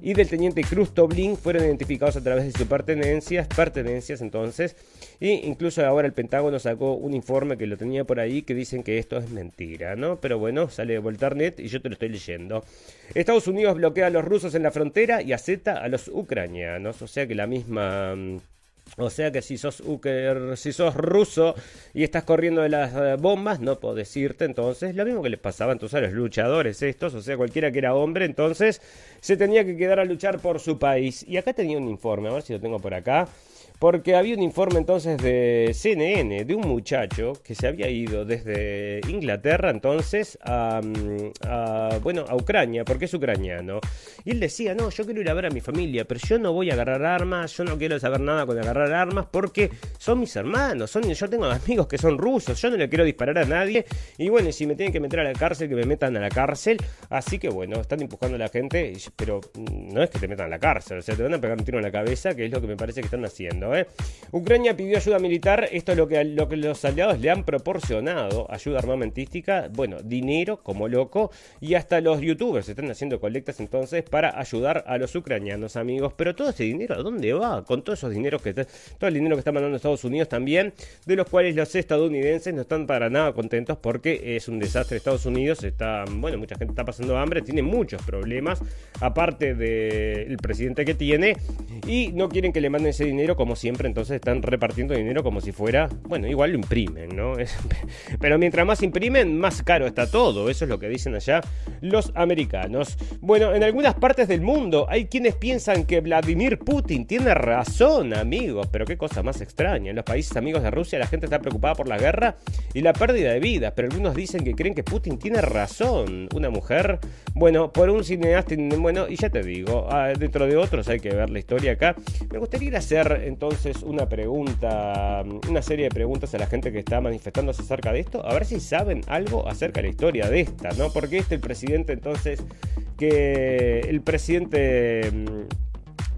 y del teniente Cruz Toblin fueron identificados a través de sus pertenencias, pertenencias entonces, e incluso ahora el Pentágono sacó un informe que lo tenía por ahí que dicen que esto es mentira, ¿no? Pero bueno, sale de Volternet y yo te lo estoy leyendo. Estados Unidos bloquea a los rusos en la frontera y acepta a los ucranianos, o sea que la misma mm, o sea que si sos, si sos ruso y estás corriendo de las eh, bombas, no podés irte. Entonces, lo mismo que les pasaba entonces a los luchadores estos, o sea, cualquiera que era hombre, entonces se tenía que quedar a luchar por su país. Y acá tenía un informe, a ver si lo tengo por acá. Porque había un informe entonces de CNN de un muchacho que se había ido desde Inglaterra entonces a, bueno, a Ucrania, porque es ucraniano. Y él decía, no, yo quiero ir a ver a mi familia, pero yo no voy a agarrar armas, yo no quiero saber nada con agarrar armas porque son mis hermanos, son, yo tengo amigos que son rusos, yo no le quiero disparar a nadie. Y bueno, si me tienen que meter a la cárcel, que me metan a la cárcel. Así que bueno, están empujando a la gente, pero no es que te metan a la cárcel, o sea, te van a pegar un tiro en la cabeza, que es lo que me parece que están haciendo. ¿Eh? Ucrania pidió ayuda militar, esto es lo que, lo que los aliados le han proporcionado, ayuda armamentística, bueno, dinero como loco, y hasta los youtubers están haciendo colectas entonces para ayudar a los ucranianos, amigos. Pero todo ese dinero, ¿a dónde va? Con todos esos dineros que todo el dinero que está mandando Estados Unidos también, de los cuales los estadounidenses no están para nada contentos porque es un desastre. Estados Unidos está, bueno, mucha gente está pasando hambre, tiene muchos problemas, aparte del presidente que tiene, y no quieren que le manden ese dinero como siempre, entonces están repartiendo dinero como si fuera, bueno, igual lo imprimen, ¿no? pero mientras más imprimen, más caro está todo, eso es lo que dicen allá los americanos. Bueno, en algunas partes del mundo hay quienes piensan que Vladimir Putin tiene razón, amigos, pero qué cosa más extraña. En los países amigos de Rusia la gente está preocupada por la guerra y la pérdida de vidas, pero algunos dicen que creen que Putin tiene razón. Una mujer, bueno, por un cineasta, bueno, y ya te digo, ah, dentro de otros hay que ver la historia acá. Me gustaría ir a hacer entonces una pregunta, una serie de preguntas a la gente que está manifestándose acerca de esto, a ver si saben algo acerca de la historia de esta, ¿no? Porque este el presidente entonces que el presidente mm,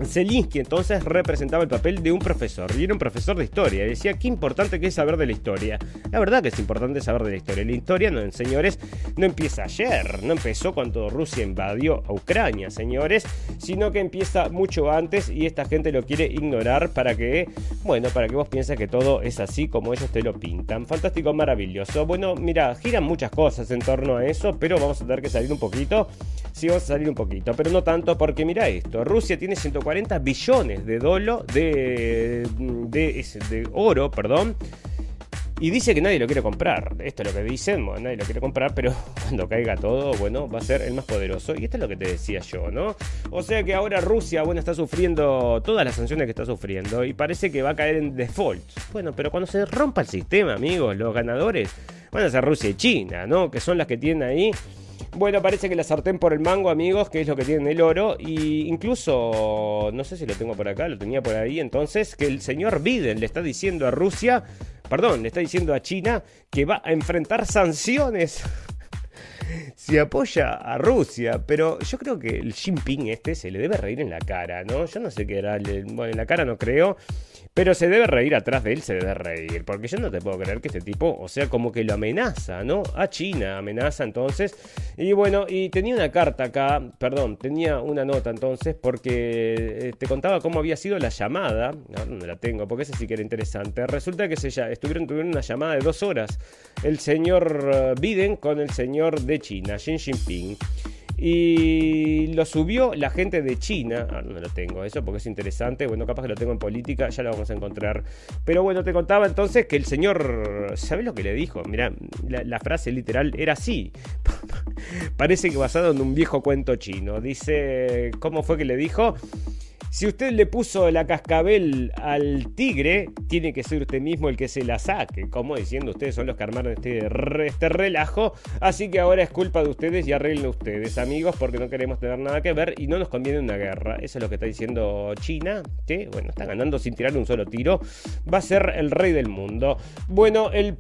Zelinsky entonces representaba el papel de un profesor y era un profesor de historia. Decía, qué importante que es saber de la historia. La verdad que es importante saber de la historia. La historia, no, señores, no empieza ayer, no empezó cuando Rusia invadió a Ucrania, señores, sino que empieza mucho antes y esta gente lo quiere ignorar para que, bueno, para que vos pienses que todo es así como ellos te lo pintan. Fantástico, maravilloso. Bueno, mira, giran muchas cosas en torno a eso, pero vamos a tener que salir un poquito. Sí, vamos a salir un poquito, pero no tanto porque mira esto, Rusia tiene 140 billones de de, de, de oro, perdón, y dice que nadie lo quiere comprar. Esto es lo que dicen, bueno, nadie lo quiere comprar, pero cuando caiga todo, bueno, va a ser el más poderoso. Y esto es lo que te decía yo, ¿no? O sea que ahora Rusia, bueno, está sufriendo todas las sanciones que está sufriendo y parece que va a caer en default. Bueno, pero cuando se rompa el sistema, amigos, los ganadores van a ser Rusia y China, ¿no? Que son las que tienen ahí bueno, parece que la sartén por el mango, amigos, que es lo que tiene el oro. Y incluso, no sé si lo tengo por acá, lo tenía por ahí. Entonces, que el señor Biden le está diciendo a Rusia, perdón, le está diciendo a China que va a enfrentar sanciones si apoya a Rusia, pero yo creo que el Jinping este se le debe reír en la cara, ¿no? Yo no sé qué era, bueno, en la cara no creo, pero se debe reír atrás de él, se debe reír. Porque yo no te puedo creer que este tipo, o sea, como que lo amenaza, ¿no? A China amenaza entonces. Y bueno, y tenía una carta acá, perdón, tenía una nota entonces, porque eh, te contaba cómo había sido la llamada. No, no la tengo, porque esa sí que era interesante. Resulta que se ya, estuvieron, tuvieron una llamada de dos horas. El señor eh, Biden con el señor de China, Xi Jinping. Y lo subió la gente de China. Ah, no lo tengo eso porque es interesante. Bueno, capaz que lo tengo en política, ya lo vamos a encontrar. Pero bueno, te contaba entonces que el señor. ¿Sabes lo que le dijo? Mira, la, frase literal era así. Parece que basado en un viejo cuento chino. Dice. ¿Cómo fue que le dijo? Si usted le puso la cascabel al tigre, tiene que ser usted mismo el que se la saque. Como diciendo, ustedes son los que armaron este, este relajo. Así que ahora es culpa de ustedes y arreglen ustedes, amigos, porque no queremos tener nada que ver y no nos conviene una guerra. Eso es lo que está diciendo China, que, bueno, está ganando sin tirar un solo tiro. Va a ser el rey del mundo. Bueno, el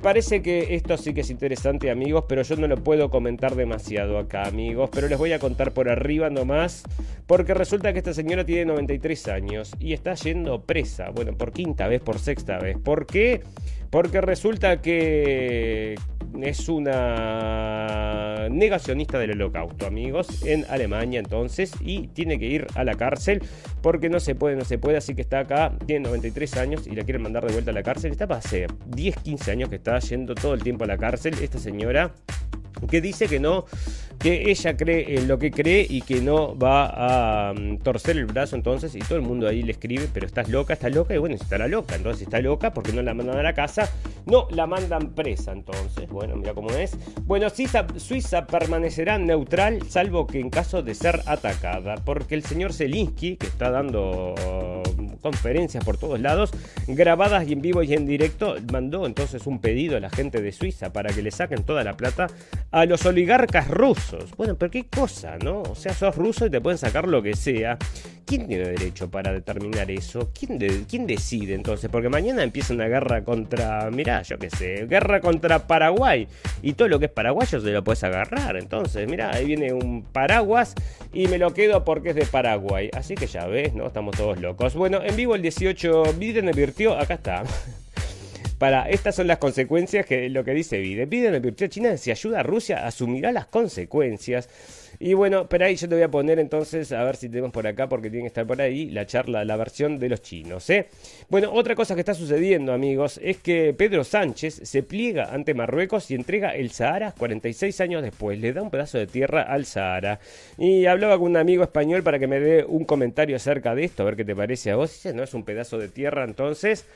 parece que esto sí que es interesante, amigos, pero yo no lo puedo comentar demasiado acá, amigos. Pero les voy a contar por arriba nomás, porque resulta que esta señora tiene tiene 93 años y está yendo presa, bueno, por quinta vez, por sexta vez. ¿Por qué? Porque resulta que es una negacionista del holocausto, amigos, en Alemania entonces, y tiene que ir a la cárcel porque no se puede, no se puede, así que está acá, tiene 93 años y la quieren mandar de vuelta a la cárcel. Está hace 10, 15 años que está yendo todo el tiempo a la cárcel esta señora que dice que no, que ella cree en lo que cree y que no va a mm, torcer el brazo entonces y todo el mundo ahí le escribe, pero estás loca, estás loca y bueno, la loca, entonces está loca porque no la mandan a la casa, no, la mandan presa entonces, bueno, mira cómo es. Bueno, Suiza, Suiza permanecerá neutral salvo que en caso de ser atacada, porque el señor Zelinsky, que está dando conferencias por todos lados, grabadas y en vivo y en directo, mandó entonces un pedido a la gente de Suiza para que le saquen toda la plata a los oligarcas rusos. Bueno, pero qué cosa, ¿no? O sea, sos ruso y te pueden sacar lo que sea. ¿Quién tiene derecho para determinar eso? ¿Quién, ¿quién decide entonces? Porque mañana empieza una guerra contra, mirá, yo qué sé, guerra contra Paraguay. Y todo lo que es paraguayo se lo puedes agarrar. Entonces, mirá, ahí viene un paraguas y me lo quedo porque es de Paraguay. Así que ya ves, ¿no? Estamos todos locos. Bueno, en vivo el 18, Biden advirtió, acá está. Para, estas son las consecuencias que lo que dice Biden. Biden advirtió a China si ayuda a Rusia asumirá las consecuencias. Y bueno, pero ahí yo te voy a poner entonces, a ver si tenemos por acá, porque tiene que estar por ahí, la charla, la versión de los chinos. ¿eh? Bueno, otra cosa que está sucediendo, amigos, es que Pedro Sánchez se pliega ante Marruecos y entrega el Sahara 46 años después. Le da un pedazo de tierra al Sahara. Y hablaba con un amigo español para que me dé un comentario acerca de esto, a ver qué te parece a vos. no es un pedazo de tierra, entonces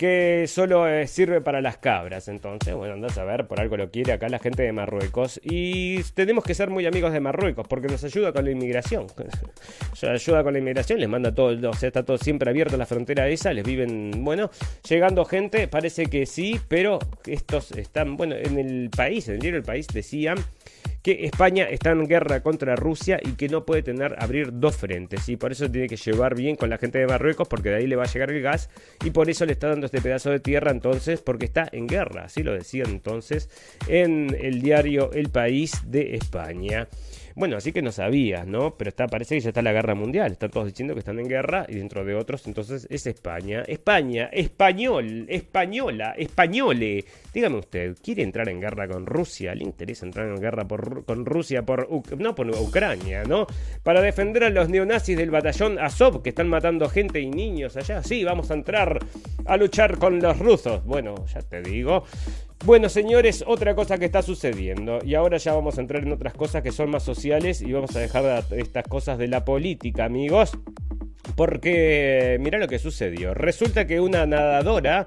que solo eh, sirve para las cabras. Entonces, bueno, andás a ver, por algo lo quiere acá la gente de Marruecos. Y tenemos que ser muy amigos de Marruecos porque nos ayuda con la inmigración. sea, ayuda con la inmigración, les manda todo, o sea, está todo siempre abierto la frontera esa, les viven, bueno, llegando gente, parece que sí, pero estos están, bueno, en el país, en el El País decían que España está en guerra contra Rusia y que no puede tener abrir dos frentes y por eso tiene que llevar bien con la gente de Marruecos porque de ahí le va a llegar el gas y por eso le está dando este pedazo de tierra entonces porque está en guerra, así lo decían entonces en el diario El País de España. Bueno, así que no sabías, ¿no? Pero está, parece que ya está la guerra mundial. Están todos diciendo que están en guerra y dentro de otros, entonces es España. España, español, española, españole. Dígame usted, ¿quiere entrar en guerra con Rusia? ¿Le interesa entrar en guerra con Rusia por, no por Ucrania, ¿no? Para defender a los neonazis del batallón Azov que están matando gente y niños allá. Sí, vamos a entrar a luchar con los rusos. Bueno, ya te digo. Bueno, señores, otra cosa que está sucediendo, y ahora ya vamos a entrar en otras cosas que son más sociales y vamos a dejar estas cosas de la política, amigos. Porque mira lo que sucedió. Resulta que una nadadora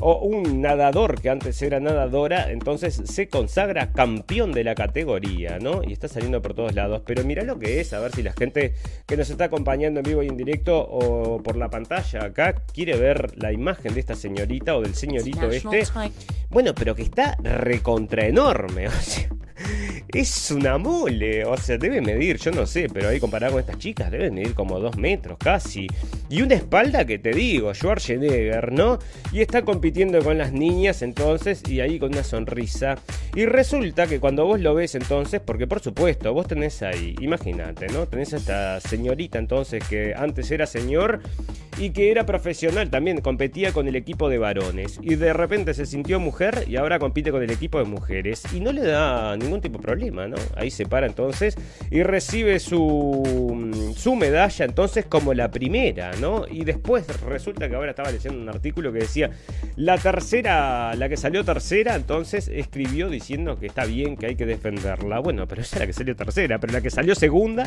o un nadador que antes era nadadora, entonces se consagra campeón de la categoría, ¿no? Y está saliendo por todos lados. Pero mira lo que es, a ver si la gente que nos está acompañando en vivo y en directo o por la pantalla acá quiere ver la imagen de esta señorita o del señorito este. Bueno, pero que está recontra enorme, o sea. Es una mole, o sea, debe medir, yo no sé, pero ahí comparado con estas chicas, debe medir como dos metros casi. Y una espalda que te digo, Schwarzenegger, ¿no? Y está compitiendo con las niñas entonces, y ahí con una sonrisa. Y resulta que cuando vos lo ves entonces, porque por supuesto, vos tenés ahí, imagínate, ¿no? Tenés a esta señorita entonces que antes era señor y que era profesional también, competía con el equipo de varones. Y de repente se sintió mujer y ahora compite con el equipo de mujeres. Y no le da ningún tipo de problema, ¿no? Ahí se para entonces y recibe su, su medalla entonces como la primera, ¿no? Y después resulta que ahora estaba leyendo un artículo que decía, la tercera, la que salió tercera, entonces escribió diciendo que está bien, que hay que defenderla. Bueno, pero ella es la que salió tercera, pero la que salió segunda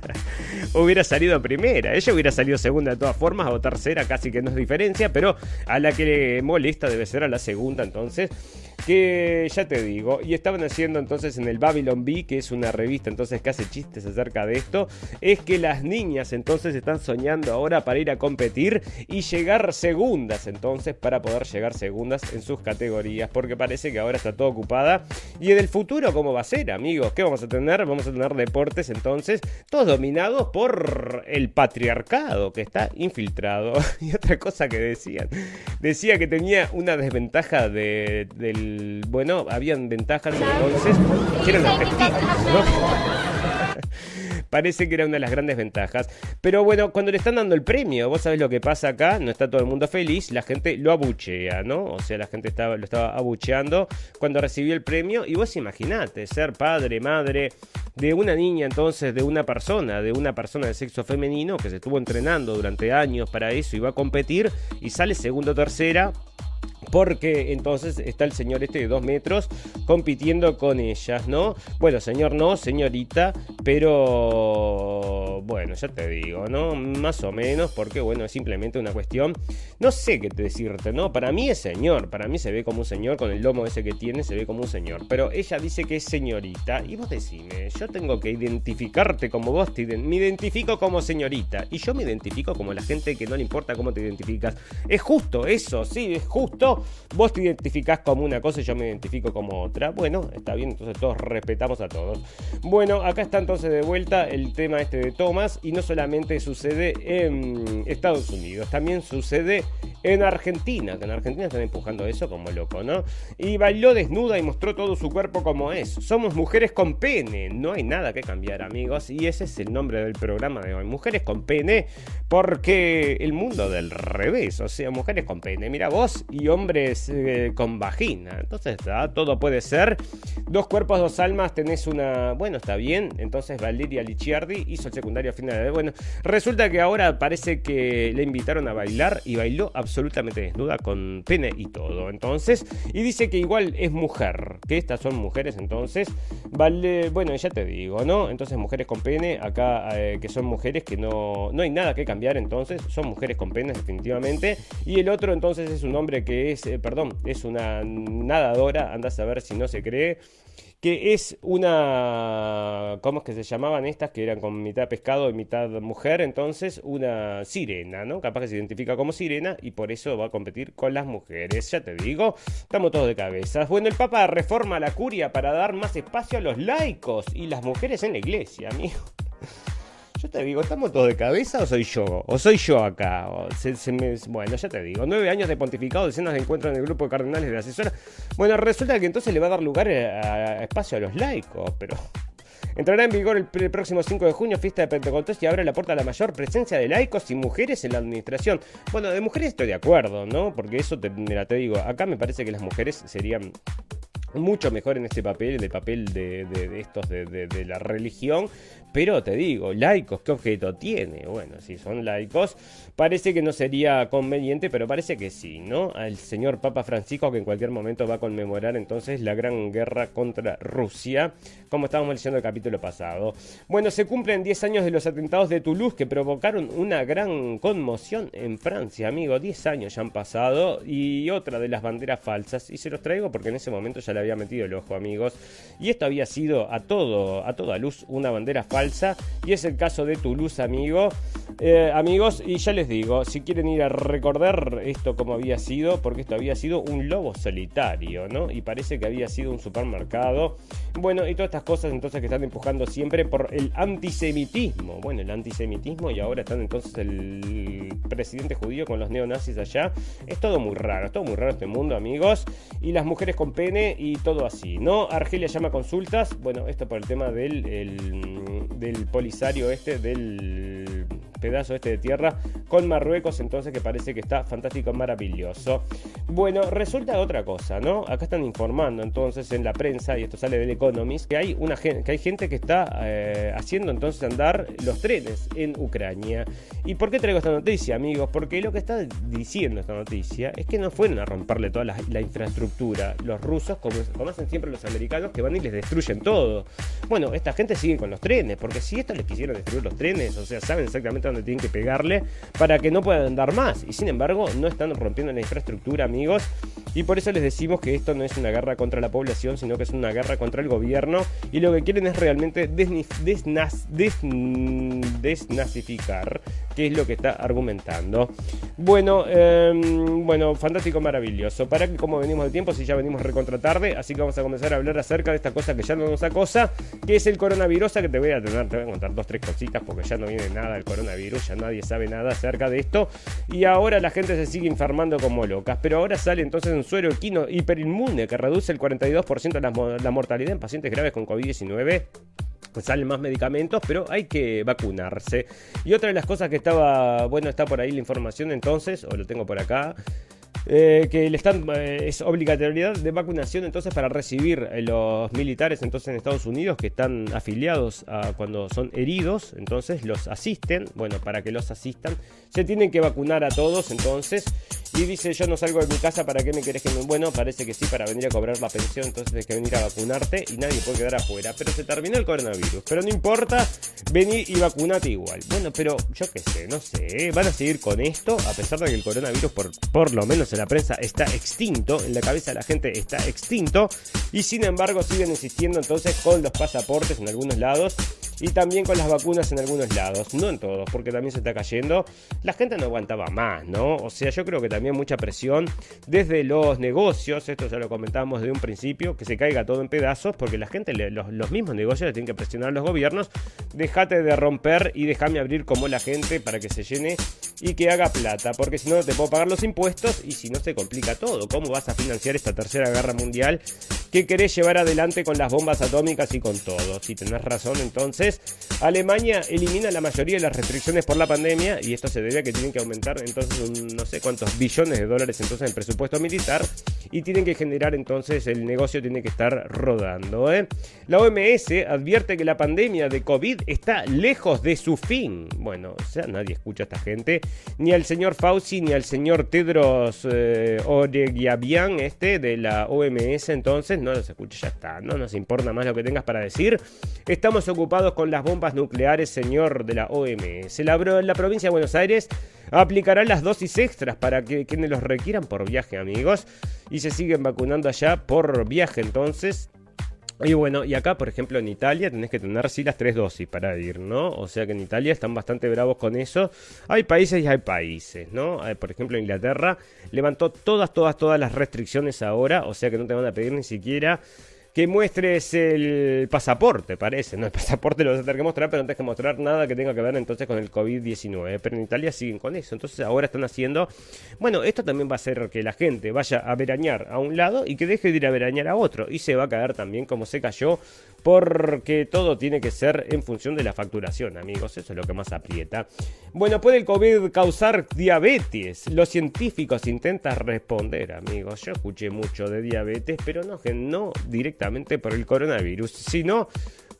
hubiera salido primera. Ella hubiera salido segunda de todas formas o tercera, casi que no es diferencia, pero a la que le molesta debe ser a la segunda entonces. Que ya te digo, y estaban haciendo entonces en el Babylon Bee, que es una revista entonces que hace chistes acerca de esto, es que las niñas entonces están soñando ahora para ir a competir y llegar segundas entonces para poder llegar segundas en sus categorías, porque parece que ahora está todo ocupada. Y en el futuro, ¿cómo va a ser, amigos? ¿Qué vamos a tener? Vamos a tener deportes entonces, todos dominados por el patriarcado que está infiltrado. Y otra cosa que decían, decía que tenía una desventaja de, del... Bueno, habían ventajas entonces que eran Parece que era una de las grandes ventajas. Pero bueno, cuando le están dando el premio, vos sabés lo que pasa acá, no está todo el mundo feliz, la gente lo abuchea, ¿no? O sea, la gente estaba, lo estaba abucheando cuando recibió el premio. Y vos imaginate, ser padre, madre de una niña, entonces, de una persona, de una persona de sexo femenino que se estuvo entrenando durante años para eso y va a competir y sale segundo o tercera porque entonces está el señor este de dos metros compitiendo con ellas, ¿no? Bueno, señor no, señorita, pero bueno, ya te digo, ¿no? Más o menos, porque bueno, es simplemente una cuestión, no sé qué decirte, ¿no? Para mí es señor, para mí se ve como un señor, con el lomo ese que tiene, se ve como un señor, pero ella dice que es señorita, y vos decime, yo tengo que identificarte como vos, me identifico como señorita, y yo me identifico como la gente que no le importa cómo te identificas. Es justo eso, sí, es justo vos te identificás como una cosa y yo me identifico como otra. Bueno, está bien, entonces todos respetamos a todos. Bueno, acá está entonces de vuelta el tema este de Thomas y no solamente sucede en Estados Unidos, también sucede en Argentina, que en Argentina están empujando eso como loco, ¿no? Y bailó desnuda y mostró todo su cuerpo como es. Somos mujeres con pene, no hay nada que cambiar, amigos, y ese es el nombre del programa de hoy, Mujeres con pene, porque el mundo del revés, o sea, mujeres con pene, mira vos y hombres eh, con vagina. Entonces, todo puede ser. Dos cuerpos, dos almas, tenés una... Bueno, está bien. Entonces Valeria Licciardi hizo el secundario final. Bueno, resulta que ahora parece que le invitaron a bailar y bailó absolutamente desnuda con pene y todo. Entonces, y dice que igual es mujer, que estas son mujeres, entonces, vale, bueno, ya te digo, ¿no? Entonces, mujeres con pene, acá eh, que son mujeres que no, no hay nada que cambiar, entonces, son mujeres con pene definitivamente. Y el otro, entonces, es un hombre que es eh, perdón, es una nadadora, anda a saber si no se cree, que es una, ¿cómo es que se llamaban estas? Que eran con mitad pescado y mitad mujer, entonces una sirena, ¿no? Capaz que se identifica como sirena y por eso va a competir con las mujeres, ya te digo, estamos todos de cabeza. Bueno, el Papa reforma la curia para dar más espacio a los laicos y las mujeres en la iglesia, amigo. Yo te digo, ¿estamos todos de cabeza o soy yo? ¿O soy yo acá? bueno, ya te digo, nueve años de pontificado, decenas de encuentros en el grupo de cardenales de asesora. Bueno, resulta que entonces le va a dar lugar a, espacio a los laicos, pero Entrará en vigor el, próximo 5 de junio, fiesta de Pentecostés, y abre la puerta a la mayor presencia de laicos y mujeres en la administración. Bueno, de mujeres estoy de acuerdo, ¿no? Porque eso, te, digo, acá me parece que las mujeres serían mucho mejor en este papel, el papel de, estos de la religión. Pero te digo, laicos, ¿qué objeto tiene? Bueno, si son laicos, parece que no sería conveniente, pero parece que sí, ¿no? Al señor Papa Francisco, que en cualquier momento va a conmemorar entonces la gran guerra contra Rusia, como estábamos leyendo el capítulo pasado. Bueno, se cumplen 10 años de los atentados de Toulouse que provocaron una gran conmoción en Francia, amigo. 10 años ya han pasado y otra de las banderas falsas. Y se los traigo porque en ese momento ya le había metido el ojo, amigos. Y esto había sido a todo, a toda luz una bandera falsa. Y es el caso de Toulouse, amigo. Eh, amigos, y ya les digo, si quieren ir a recordar esto como había sido, porque esto había sido un lobo solitario, ¿no? Y parece que había sido un supermercado. Bueno, y todas estas cosas entonces que están empujando siempre por el antisemitismo. Bueno, el antisemitismo y ahora están entonces el presidente judío con los neonazis allá. Es todo muy raro, es todo muy raro este mundo, amigos. Y las mujeres con pene y todo así, ¿no? Argelia llama consultas. Bueno, esto por el tema del, el- del polisario este, del pedazo este de tierra con Marruecos, entonces que parece que está fantástico, maravilloso. Bueno, resulta otra cosa, ¿no? Acá están informando entonces en la prensa, y esto sale del Economist, que hay, una, que hay gente que está eh, haciendo entonces andar los trenes en Ucrania. ¿Y por qué traigo esta noticia, amigos? Porque lo que está diciendo esta noticia es que no fueron a romperle toda la, la infraestructura los rusos, como, como hacen siempre los americanos, que van y les destruyen todo. Bueno, esta gente sigue con los trenes, porque si esto les quisieron destruir los trenes, o sea, saben exactamente dónde tienen que pegarle para que no puedan andar más. Y sin embargo, no están rompiendo la infraestructura, amigos. Y por eso les decimos que esto no es una guerra contra la población, sino que es una guerra contra el gobierno. Y lo que quieren es realmente desnaz- desn- desnazificar, que es lo que está argumentando. Bueno, em, bueno, fantástico, maravilloso. Para que como venimos de tiempo, si ya venimos recontra tarde, así que vamos a comenzar a hablar acerca de esta cosa que ya no nos acosa, que es el coronavirus, que te voy a tener, te voy a contar dos, tres cositas, porque ya no viene nada del coronavirus, ya nadie sabe nada acerca de esto. Y ahora la gente se sigue enfermando como locas. Pero ahora sale entonces un suero equino hiperinmune que reduce el 42% la, la mortalidad en pacientes graves con COVID-19 pues salen más medicamentos, pero hay que vacunarse. Y otra de las cosas que estaba, bueno, está por ahí la información entonces, o lo tengo por acá, eh, que le están, eh, es obligatoriedad de vacunación entonces para recibir eh, los militares entonces en Estados Unidos que están afiliados a cuando son heridos, entonces los asisten, bueno, para que los asistan, se tienen que vacunar a todos entonces. Y dice, yo no salgo de mi casa, ¿para qué me querés que me... Bueno, parece que sí, para venir a cobrar la pensión, entonces tienes que venir a vacunarte y nadie puede quedar afuera. Pero se terminó el coronavirus. Pero no importa, vení y vacunate igual. Bueno, pero yo qué sé, no sé. Van a seguir con esto, a pesar de que el coronavirus, por, por lo menos la prensa, está extinto. En la cabeza de la gente está extinto. Y sin embargo siguen insistiendo entonces con los pasaportes en algunos lados. Y también con las vacunas en algunos lados, no en todos, porque también se está cayendo. La gente no aguantaba más, ¿no? O sea, yo creo que también mucha presión desde los negocios, esto ya lo comentamos de un principio, que se caiga todo en pedazos, porque la gente, los, los mismos negocios le tienen que presionar a los gobiernos, déjate de romper y déjame abrir como la gente para que se llene y que haga plata, porque si no, no te puedo pagar los impuestos y si no se complica todo. ¿Cómo vas a financiar esta tercera guerra mundial que querés llevar adelante con las bombas atómicas y con todo? Si tenés razón, entonces Alemania elimina la mayoría de las restricciones por la pandemia y esto se debe a que tienen que aumentar entonces un no sé cuántos billones de dólares entonces en presupuesto militar y tienen que generar entonces el negocio tiene que estar rodando. ¿eh? La OMS advierte que la pandemia de COVID está lejos de su fin. Bueno, o sea, nadie escucha a esta gente, ni al señor Fauci ni al señor Tedros eh, este de la OMS, entonces no los escucha, ya está, no nos importa más lo que tengas para decir. Estamos ocupados con las bombas nucleares, señor de la OMS. La, la provincia de Buenos Aires aplicará las dosis extras para que quienes los requieran por viaje, amigos. Se siguen vacunando allá por viaje, entonces. Y bueno, y acá, por ejemplo, en Italia tenés que tener sí las tres dosis para ir, ¿no? O sea que en Italia están bastante bravos con eso. Hay países y hay países, ¿no? Eh, Por ejemplo, Inglaterra levantó todas, todas, todas las restricciones ahora, o sea que no te van a pedir ni siquiera que muestres el pasaporte, parece. No, el pasaporte lo vas a tener que mostrar, pero no tienes que mostrar nada que tenga que ver entonces con el COVID-19. Pero en Italia siguen con eso. Entonces ahora están haciendo. Bueno, esto también va a hacer que la gente vaya a verañar a un lado y que deje de ir a verañar a otro. Y se va a caer también como se cayó porque todo tiene que ser en función de la facturación, amigos. Eso es lo que más aprieta. Bueno, ¿puede el COVID causar diabetes? Los científicos intentan responder, amigos. Yo escuché mucho de diabetes, pero no, no directamente por el coronavirus, sino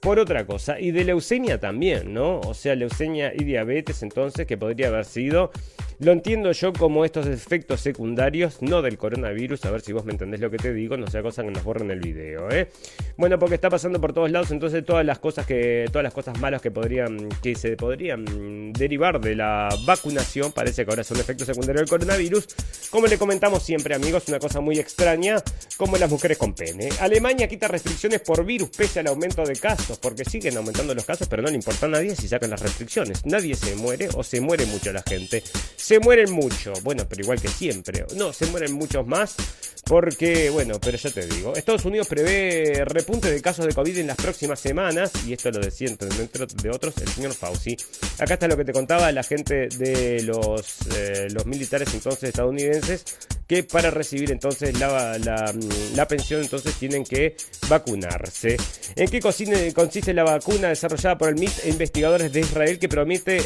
por otra cosa. Y de leucemia también, ¿no? O sea, leucemia y diabetes, entonces, que podría haber sido lo entiendo yo como estos efectos secundarios, no del coronavirus, a ver si vos me entendés lo que te digo, no sea cosa que nos borren el video, ¿eh? Bueno, porque está pasando por todos lados, entonces todas las cosas que todas las cosas malas que podrían que se podrían derivar de la vacunación, parece que ahora son efectos secundarios del coronavirus. Como le comentamos siempre, amigos, una cosa muy extraña, como las mujeres con pene. Alemania quita restricciones por virus pese al aumento de casos, porque siguen aumentando los casos, pero no le importa a nadie si sacan las restricciones. Nadie se muere o se muere mucho la gente. Se mueren mucho, bueno, pero igual que siempre. No, se mueren muchos más porque, bueno, pero ya te digo, Estados Unidos prevé repunte de casos de COVID en las próximas semanas, y esto lo decía entre de otros el señor Fauci. Acá está lo que te contaba la gente de los, eh, los militares entonces estadounidenses, que para recibir entonces la, la, pensión entonces tienen que vacunarse. ¿En qué consiste la vacuna desarrollada por el MIT e investigadores de Israel que promete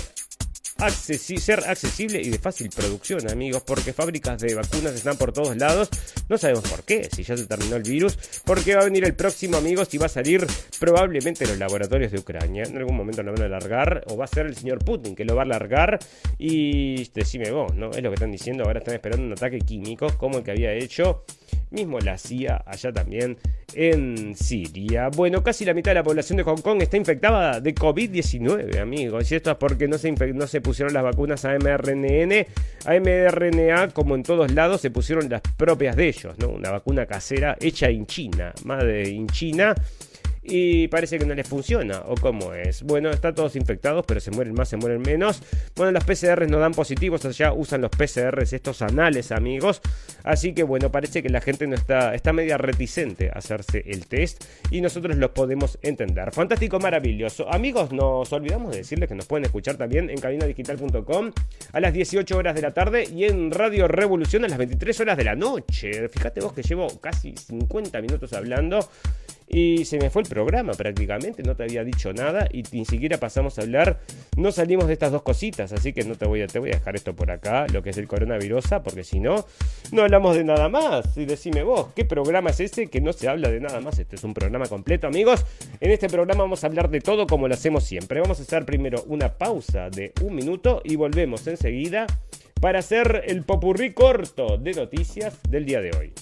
ser accesible y de fácil producción, amigos, porque fábricas de vacunas están por todos lados. No sabemos por qué, si ya se terminó el virus, porque va a venir el próximo, amigos, y va a salir probablemente en los laboratorios de Ucrania. En algún momento lo van a alargar, o va a ser el señor Putin que lo va a alargar. Y decime vos, ¿no? Es lo que están diciendo. Ahora están esperando un ataque químico como el que había hecho mismo la CIA allá también en Siria. Bueno, casi la mitad de la población de Hong Kong está infectada de COVID-19, amigos. Y esto es porque no se, pusieron las vacunas a mRNA, a mRNA, como en todos lados, se pusieron las propias de ellos, ¿no? Una vacuna casera hecha en China, de en China y parece que no les funciona. ¿O cómo es? Bueno, están todos infectados, pero se mueren más, se mueren menos. Bueno, los PCRs no dan positivos, allá usan los PCRs estos anales, amigos. Así que bueno, parece que la gente no está, está media reticente a hacerse el test y nosotros los podemos entender. Fantástico, maravilloso. Amigos, nos olvidamos de decirles que nos pueden escuchar también en cabinadigital.com a las 18 horas de la tarde y en Radio Revolución a las 23 horas de la noche. Fíjate vos que llevo casi 50 minutos hablando y se me fue el programa prácticamente, no te había dicho nada y ni siquiera pasamos a hablar, no salimos de estas dos cositas, así que no te voy a, te voy a dejar esto por acá, lo que es el coronavirus, porque si no, no hablamos de nada más. Y decime vos, ¿qué programa es ese que no se habla de nada más? Este es un programa completo, amigos. En este programa vamos a hablar de todo como lo hacemos siempre. Vamos a hacer primero una pausa de un minuto y volvemos enseguida para hacer el popurrí corto de noticias del día de hoy.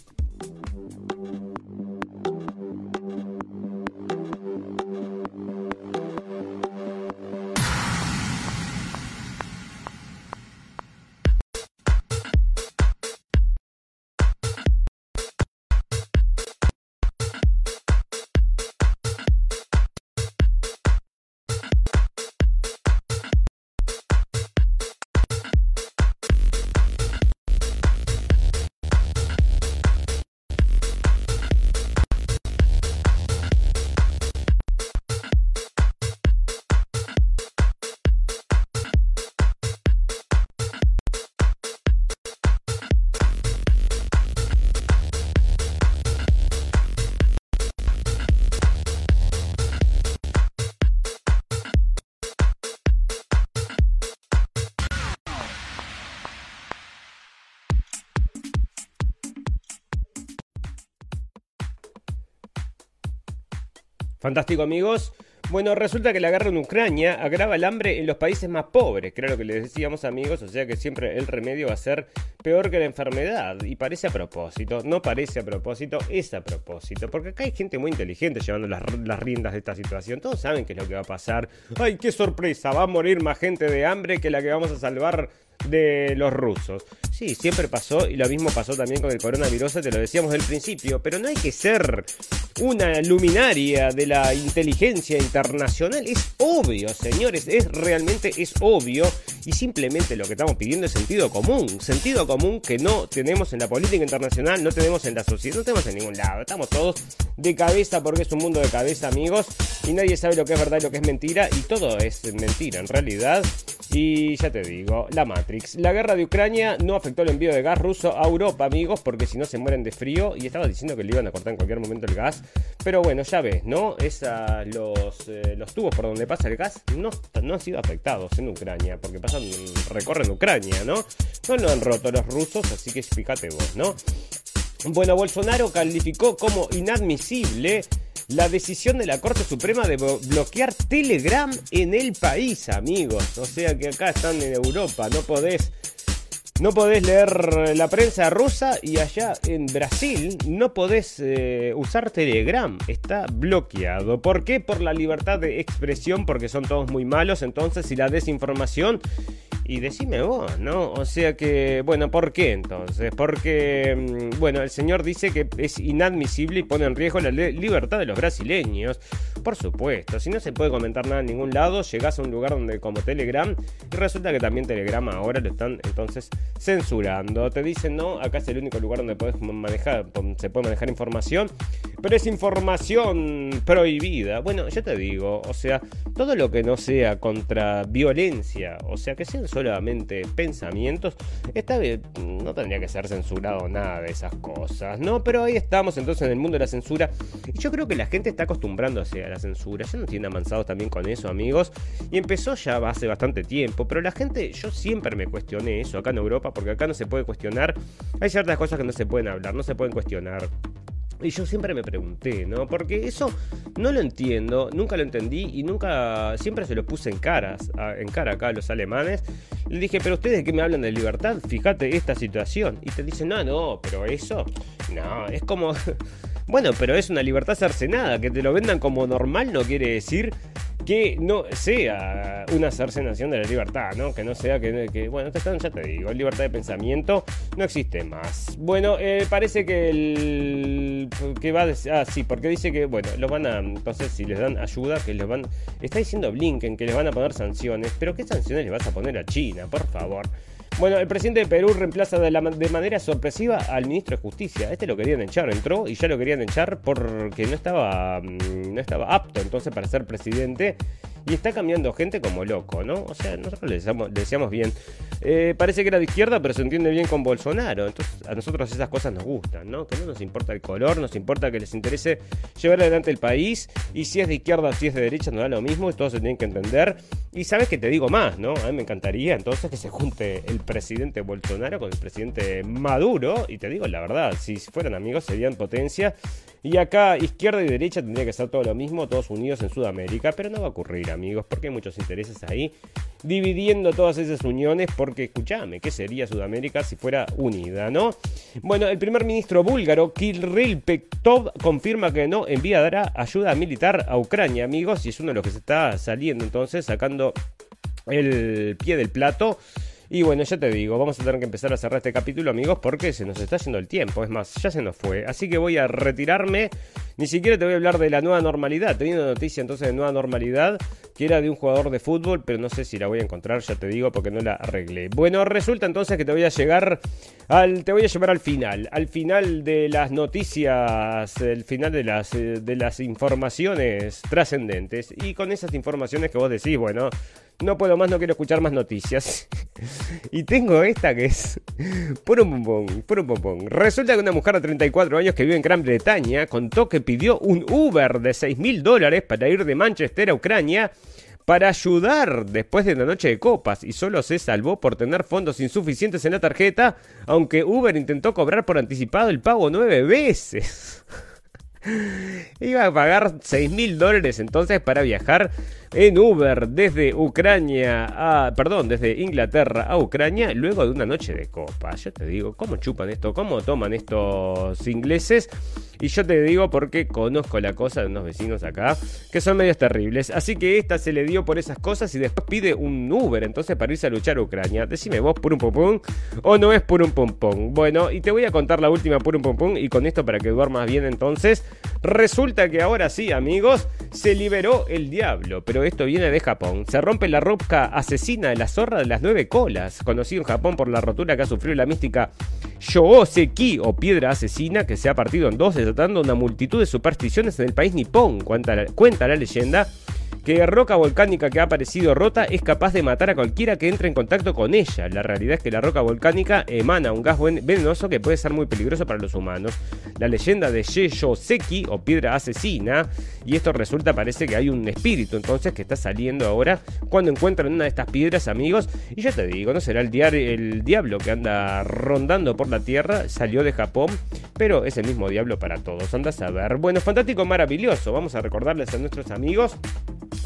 Fantástico amigos. Bueno, resulta que la guerra en Ucrania agrava el hambre en los países más pobres, que era lo que les decíamos amigos, o sea que siempre el remedio va a ser peor que la enfermedad. Y parece a propósito, no parece a propósito, es a propósito, porque acá hay gente muy inteligente llevando las, las riendas de esta situación, todos saben qué es lo que va a pasar. ¡Ay, qué sorpresa! Va a morir más gente de hambre que la que vamos a salvar de los rusos. Sí, siempre pasó y lo mismo pasó también con el coronavirus, te lo decíamos del principio, pero no hay que ser una luminaria de la inteligencia internacional, es obvio, señores, es realmente es obvio Y simplemente lo que estamos pidiendo es sentido común. Sentido común que no tenemos en la política internacional, no tenemos en la sociedad, no tenemos en ningún lado. Estamos todos de cabeza porque es un mundo de cabeza, amigos. Y nadie sabe lo que es verdad y lo que es mentira. Y todo es mentira en realidad. Y ya te digo, la Matrix. La guerra de Ucrania no afectó el envío de gas ruso a Europa, amigos, porque si no se mueren de frío. Y estaba diciendo que le iban a cortar en cualquier momento el gas. Pero bueno, ya ves, ¿no? Esa, los, eh, los tubos por donde pasa el gas no, no han sido afectados en Ucrania, porque recorren Ucrania, ¿no? No lo han roto los rusos, así que fíjate vos, ¿no? Bueno, Bolsonaro calificó como inadmisible la decisión de la Corte Suprema de bloquear Telegram en el país, amigos. O sea que acá están en Europa, no podés no podés leer la prensa rusa y allá en Brasil no podés eh, usar Telegram. Está bloqueado. ¿Por qué? Por la libertad de expresión, porque son todos muy malos. Entonces, y la desinformación y decime vos, ¿no? O sea que, bueno, ¿por qué entonces? Porque, mm, bueno, el señor dice que es inadmisible y pone en riesgo la libertad de los brasileños. Por supuesto, si no se puede comentar nada en ningún lado, llegás a un lugar donde como Telegram y resulta que también Telegram ahora lo están entonces censurando. Te dicen, no, acá es el único lugar donde puedes manejar, se puede manejar información, pero es información prohibida. Bueno, ya te digo, o sea, todo lo que no sea contra violencia, o sea, que sea solamente pensamientos, esta vez no tendría que ser censurado nada de esas cosas, ¿no? Pero ahí estamos entonces en el mundo de la censura. Y yo creo que la gente está acostumbrándose a la censura. Ya no tienen avanzados también con eso, amigos. Y empezó ya hace bastante tiempo. Pero la gente, yo siempre me cuestioné eso acá en Europa, porque acá no se puede cuestionar. Hay ciertas cosas que no se pueden hablar, no se pueden cuestionar. Y yo siempre me pregunté, ¿no? Porque eso no lo entiendo, nunca lo entendí y nunca, siempre se lo puse en caras, en cara acá a los alemanes. Le dije, pero ustedes que me hablan de libertad, fíjate esta situación. Y te dicen, no, no, pero eso, no, es como... Bueno, pero es una libertad cercenada, que te lo vendan como normal no quiere decir que no sea una cercenación de la libertad, ¿no? Que no sea que, bueno, ya te digo, libertad de pensamiento no existe más. Bueno, eh, parece que el que va a decir, ah, sí, porque dice que, bueno, los van a, entonces si les dan ayuda, que les van, está diciendo Blinken que les van a poner sanciones, pero ¿qué sanciones le vas a poner a China, por favor? Bueno, el presidente de Perú reemplaza de, manera sorpresiva al ministro de Justicia. Este lo querían echar, entró y ya lo querían echar porque no estaba, mm, no estaba apto entonces para ser presidente y está cambiando gente como loco, ¿no? O sea, nosotros le decíamos, bien. Eh, parece que era de izquierda, pero se entiende bien con Bolsonaro. Entonces, a nosotros esas cosas nos gustan, ¿no? Que no nos importa el color, nos importa que les interese llevar adelante el país. Y si es de izquierda o si es de derecha, no da lo mismo, todos se tienen que entender. Y sabes que te digo más, ¿no? A mí me encantaría entonces que se junte el presidente Bolsonaro con el presidente Maduro. Y te digo la verdad, si fueran amigos serían potencia. Y acá izquierda y derecha tendría que ser todo lo mismo, todos unidos en Sudamérica, pero no va a ocurrir, amigos, porque hay muchos intereses ahí dividiendo todas esas uniones, porque escúchame, ¿qué sería Sudamérica si fuera unida, no? Bueno, el primer ministro búlgaro, Kirill Pektov, confirma que no enviará ayuda militar a Ucrania, amigos, y es uno de los que se está saliendo entonces, sacando el pie del plato. Y bueno, ya te digo, vamos a tener que empezar a cerrar este capítulo, amigos, porque se nos está yendo el tiempo. Es más, ya se nos fue. Así que voy a retirarme. Ni siquiera te voy a hablar de la nueva normalidad. Tenía una noticia entonces de nueva normalidad, que era de un jugador de fútbol, pero no sé si la voy a encontrar, ya te digo, porque no la arreglé. Bueno, resulta entonces que te voy a llegar al. Te voy a llevar al final. Al final de las noticias, el final de las, eh, de las informaciones trascendentes. Y con esas informaciones que vos decís, bueno no puedo más, no quiero escuchar más noticias. y tengo esta que es puro pompón, puro pompón. Resulta que una mujer de 34 años que vive en Gran Bretaña contó que pidió un Uber de 6 mil dólares para ir de Manchester a Ucrania para ayudar después de una noche de copas y solo se salvó por tener fondos insuficientes en la tarjeta, aunque Uber intentó cobrar por anticipado el pago nueve veces. Iba a pagar 6 mil dólares entonces para viajar en Uber desde Ucrania a, perdón, desde Inglaterra a Ucrania luego de una noche de copa. Yo te digo, ¿cómo chupan esto? ¿Cómo toman estos ingleses? Y yo te digo porque conozco la cosa de unos vecinos acá que son medios terribles. Así que esta se le dio por esas cosas y después pide un Uber entonces para irse a luchar a Ucrania. Decime vos, por un pompón o no es por un pompón. Bueno, y te voy a contar la última por un pompón y con esto para que duermas bien entonces. Resulta que ahora sí, amigos, se liberó el diablo, esto viene de Japón. Se rompe la roca asesina de la zorra de las nueve colas, conocido en Japón por la rotura que ha sufrido la mística Shooseki o piedra asesina que se ha partido en dos desatando una multitud de supersticiones en el país nipón, cuenta cuenta la leyenda que roca volcánica que ha aparecido rota es capaz de matar a cualquiera que entre en contacto con ella. La realidad es que la roca volcánica emana un gas venenoso que puede ser muy peligroso para los humanos. La leyenda de Seki o piedra asesina, y esto resulta, parece que hay un espíritu entonces que está saliendo ahora cuando encuentran una de estas piedras, amigos. Y yo te digo, no será el, el diablo que anda rondando por la tierra, salió de Japón, pero es el mismo diablo para todos. Anda a saber. Bueno, fantástico, maravilloso. Vamos a recordarles a nuestros amigos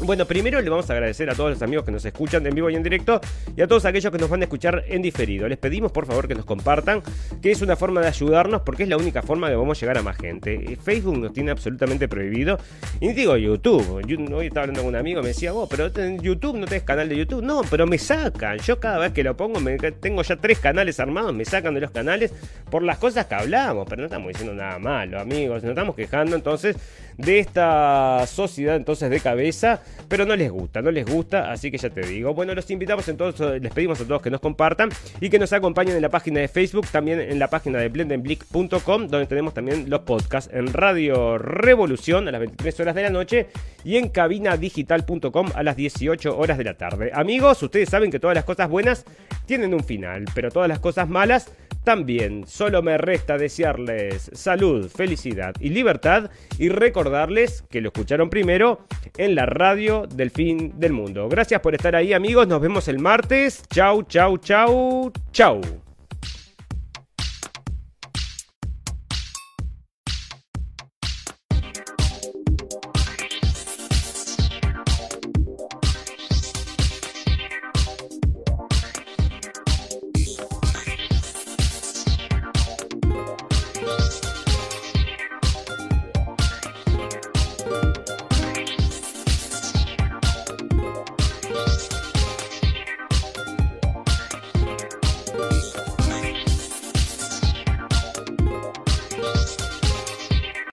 bueno, primero le vamos a agradecer a todos los amigos que nos escuchan en vivo y en directo y a todos aquellos que nos van a escuchar en diferido. Les pedimos por favor que nos compartan, que es una forma de ayudarnos porque es la única forma que vamos a llegar a más gente. Facebook nos tiene absolutamente prohibido. Y digo YouTube. hoy estaba hablando con un amigo, me decía, vos, pero en YouTube no tenés canal de YouTube. No, pero me sacan. Yo cada vez que lo pongo, tengo ya tres canales armados, me sacan de los canales por las cosas que hablamos. Pero no estamos diciendo nada malo, amigos. Nos estamos quejando entonces de esta sociedad entonces de cabeza pero no les gusta, no les gusta, así que ya te digo. Bueno, los invitamos entonces, les pedimos a todos que nos compartan y que nos acompañen en la página de Facebook, también en la página de blendenblick.com, donde tenemos también los podcasts en Radio Revolución a las 23 horas de la noche y en cabinadigital.com a las 18 horas de la tarde. Amigos, ustedes saben que todas las cosas buenas tienen un final, pero todas las cosas malas también. Solo me resta desearles salud, felicidad y libertad y recordarles que lo escucharon primero en la radio del fin del mundo. Gracias por estar ahí amigos, nos vemos el martes. Chau, chau, chau, chau.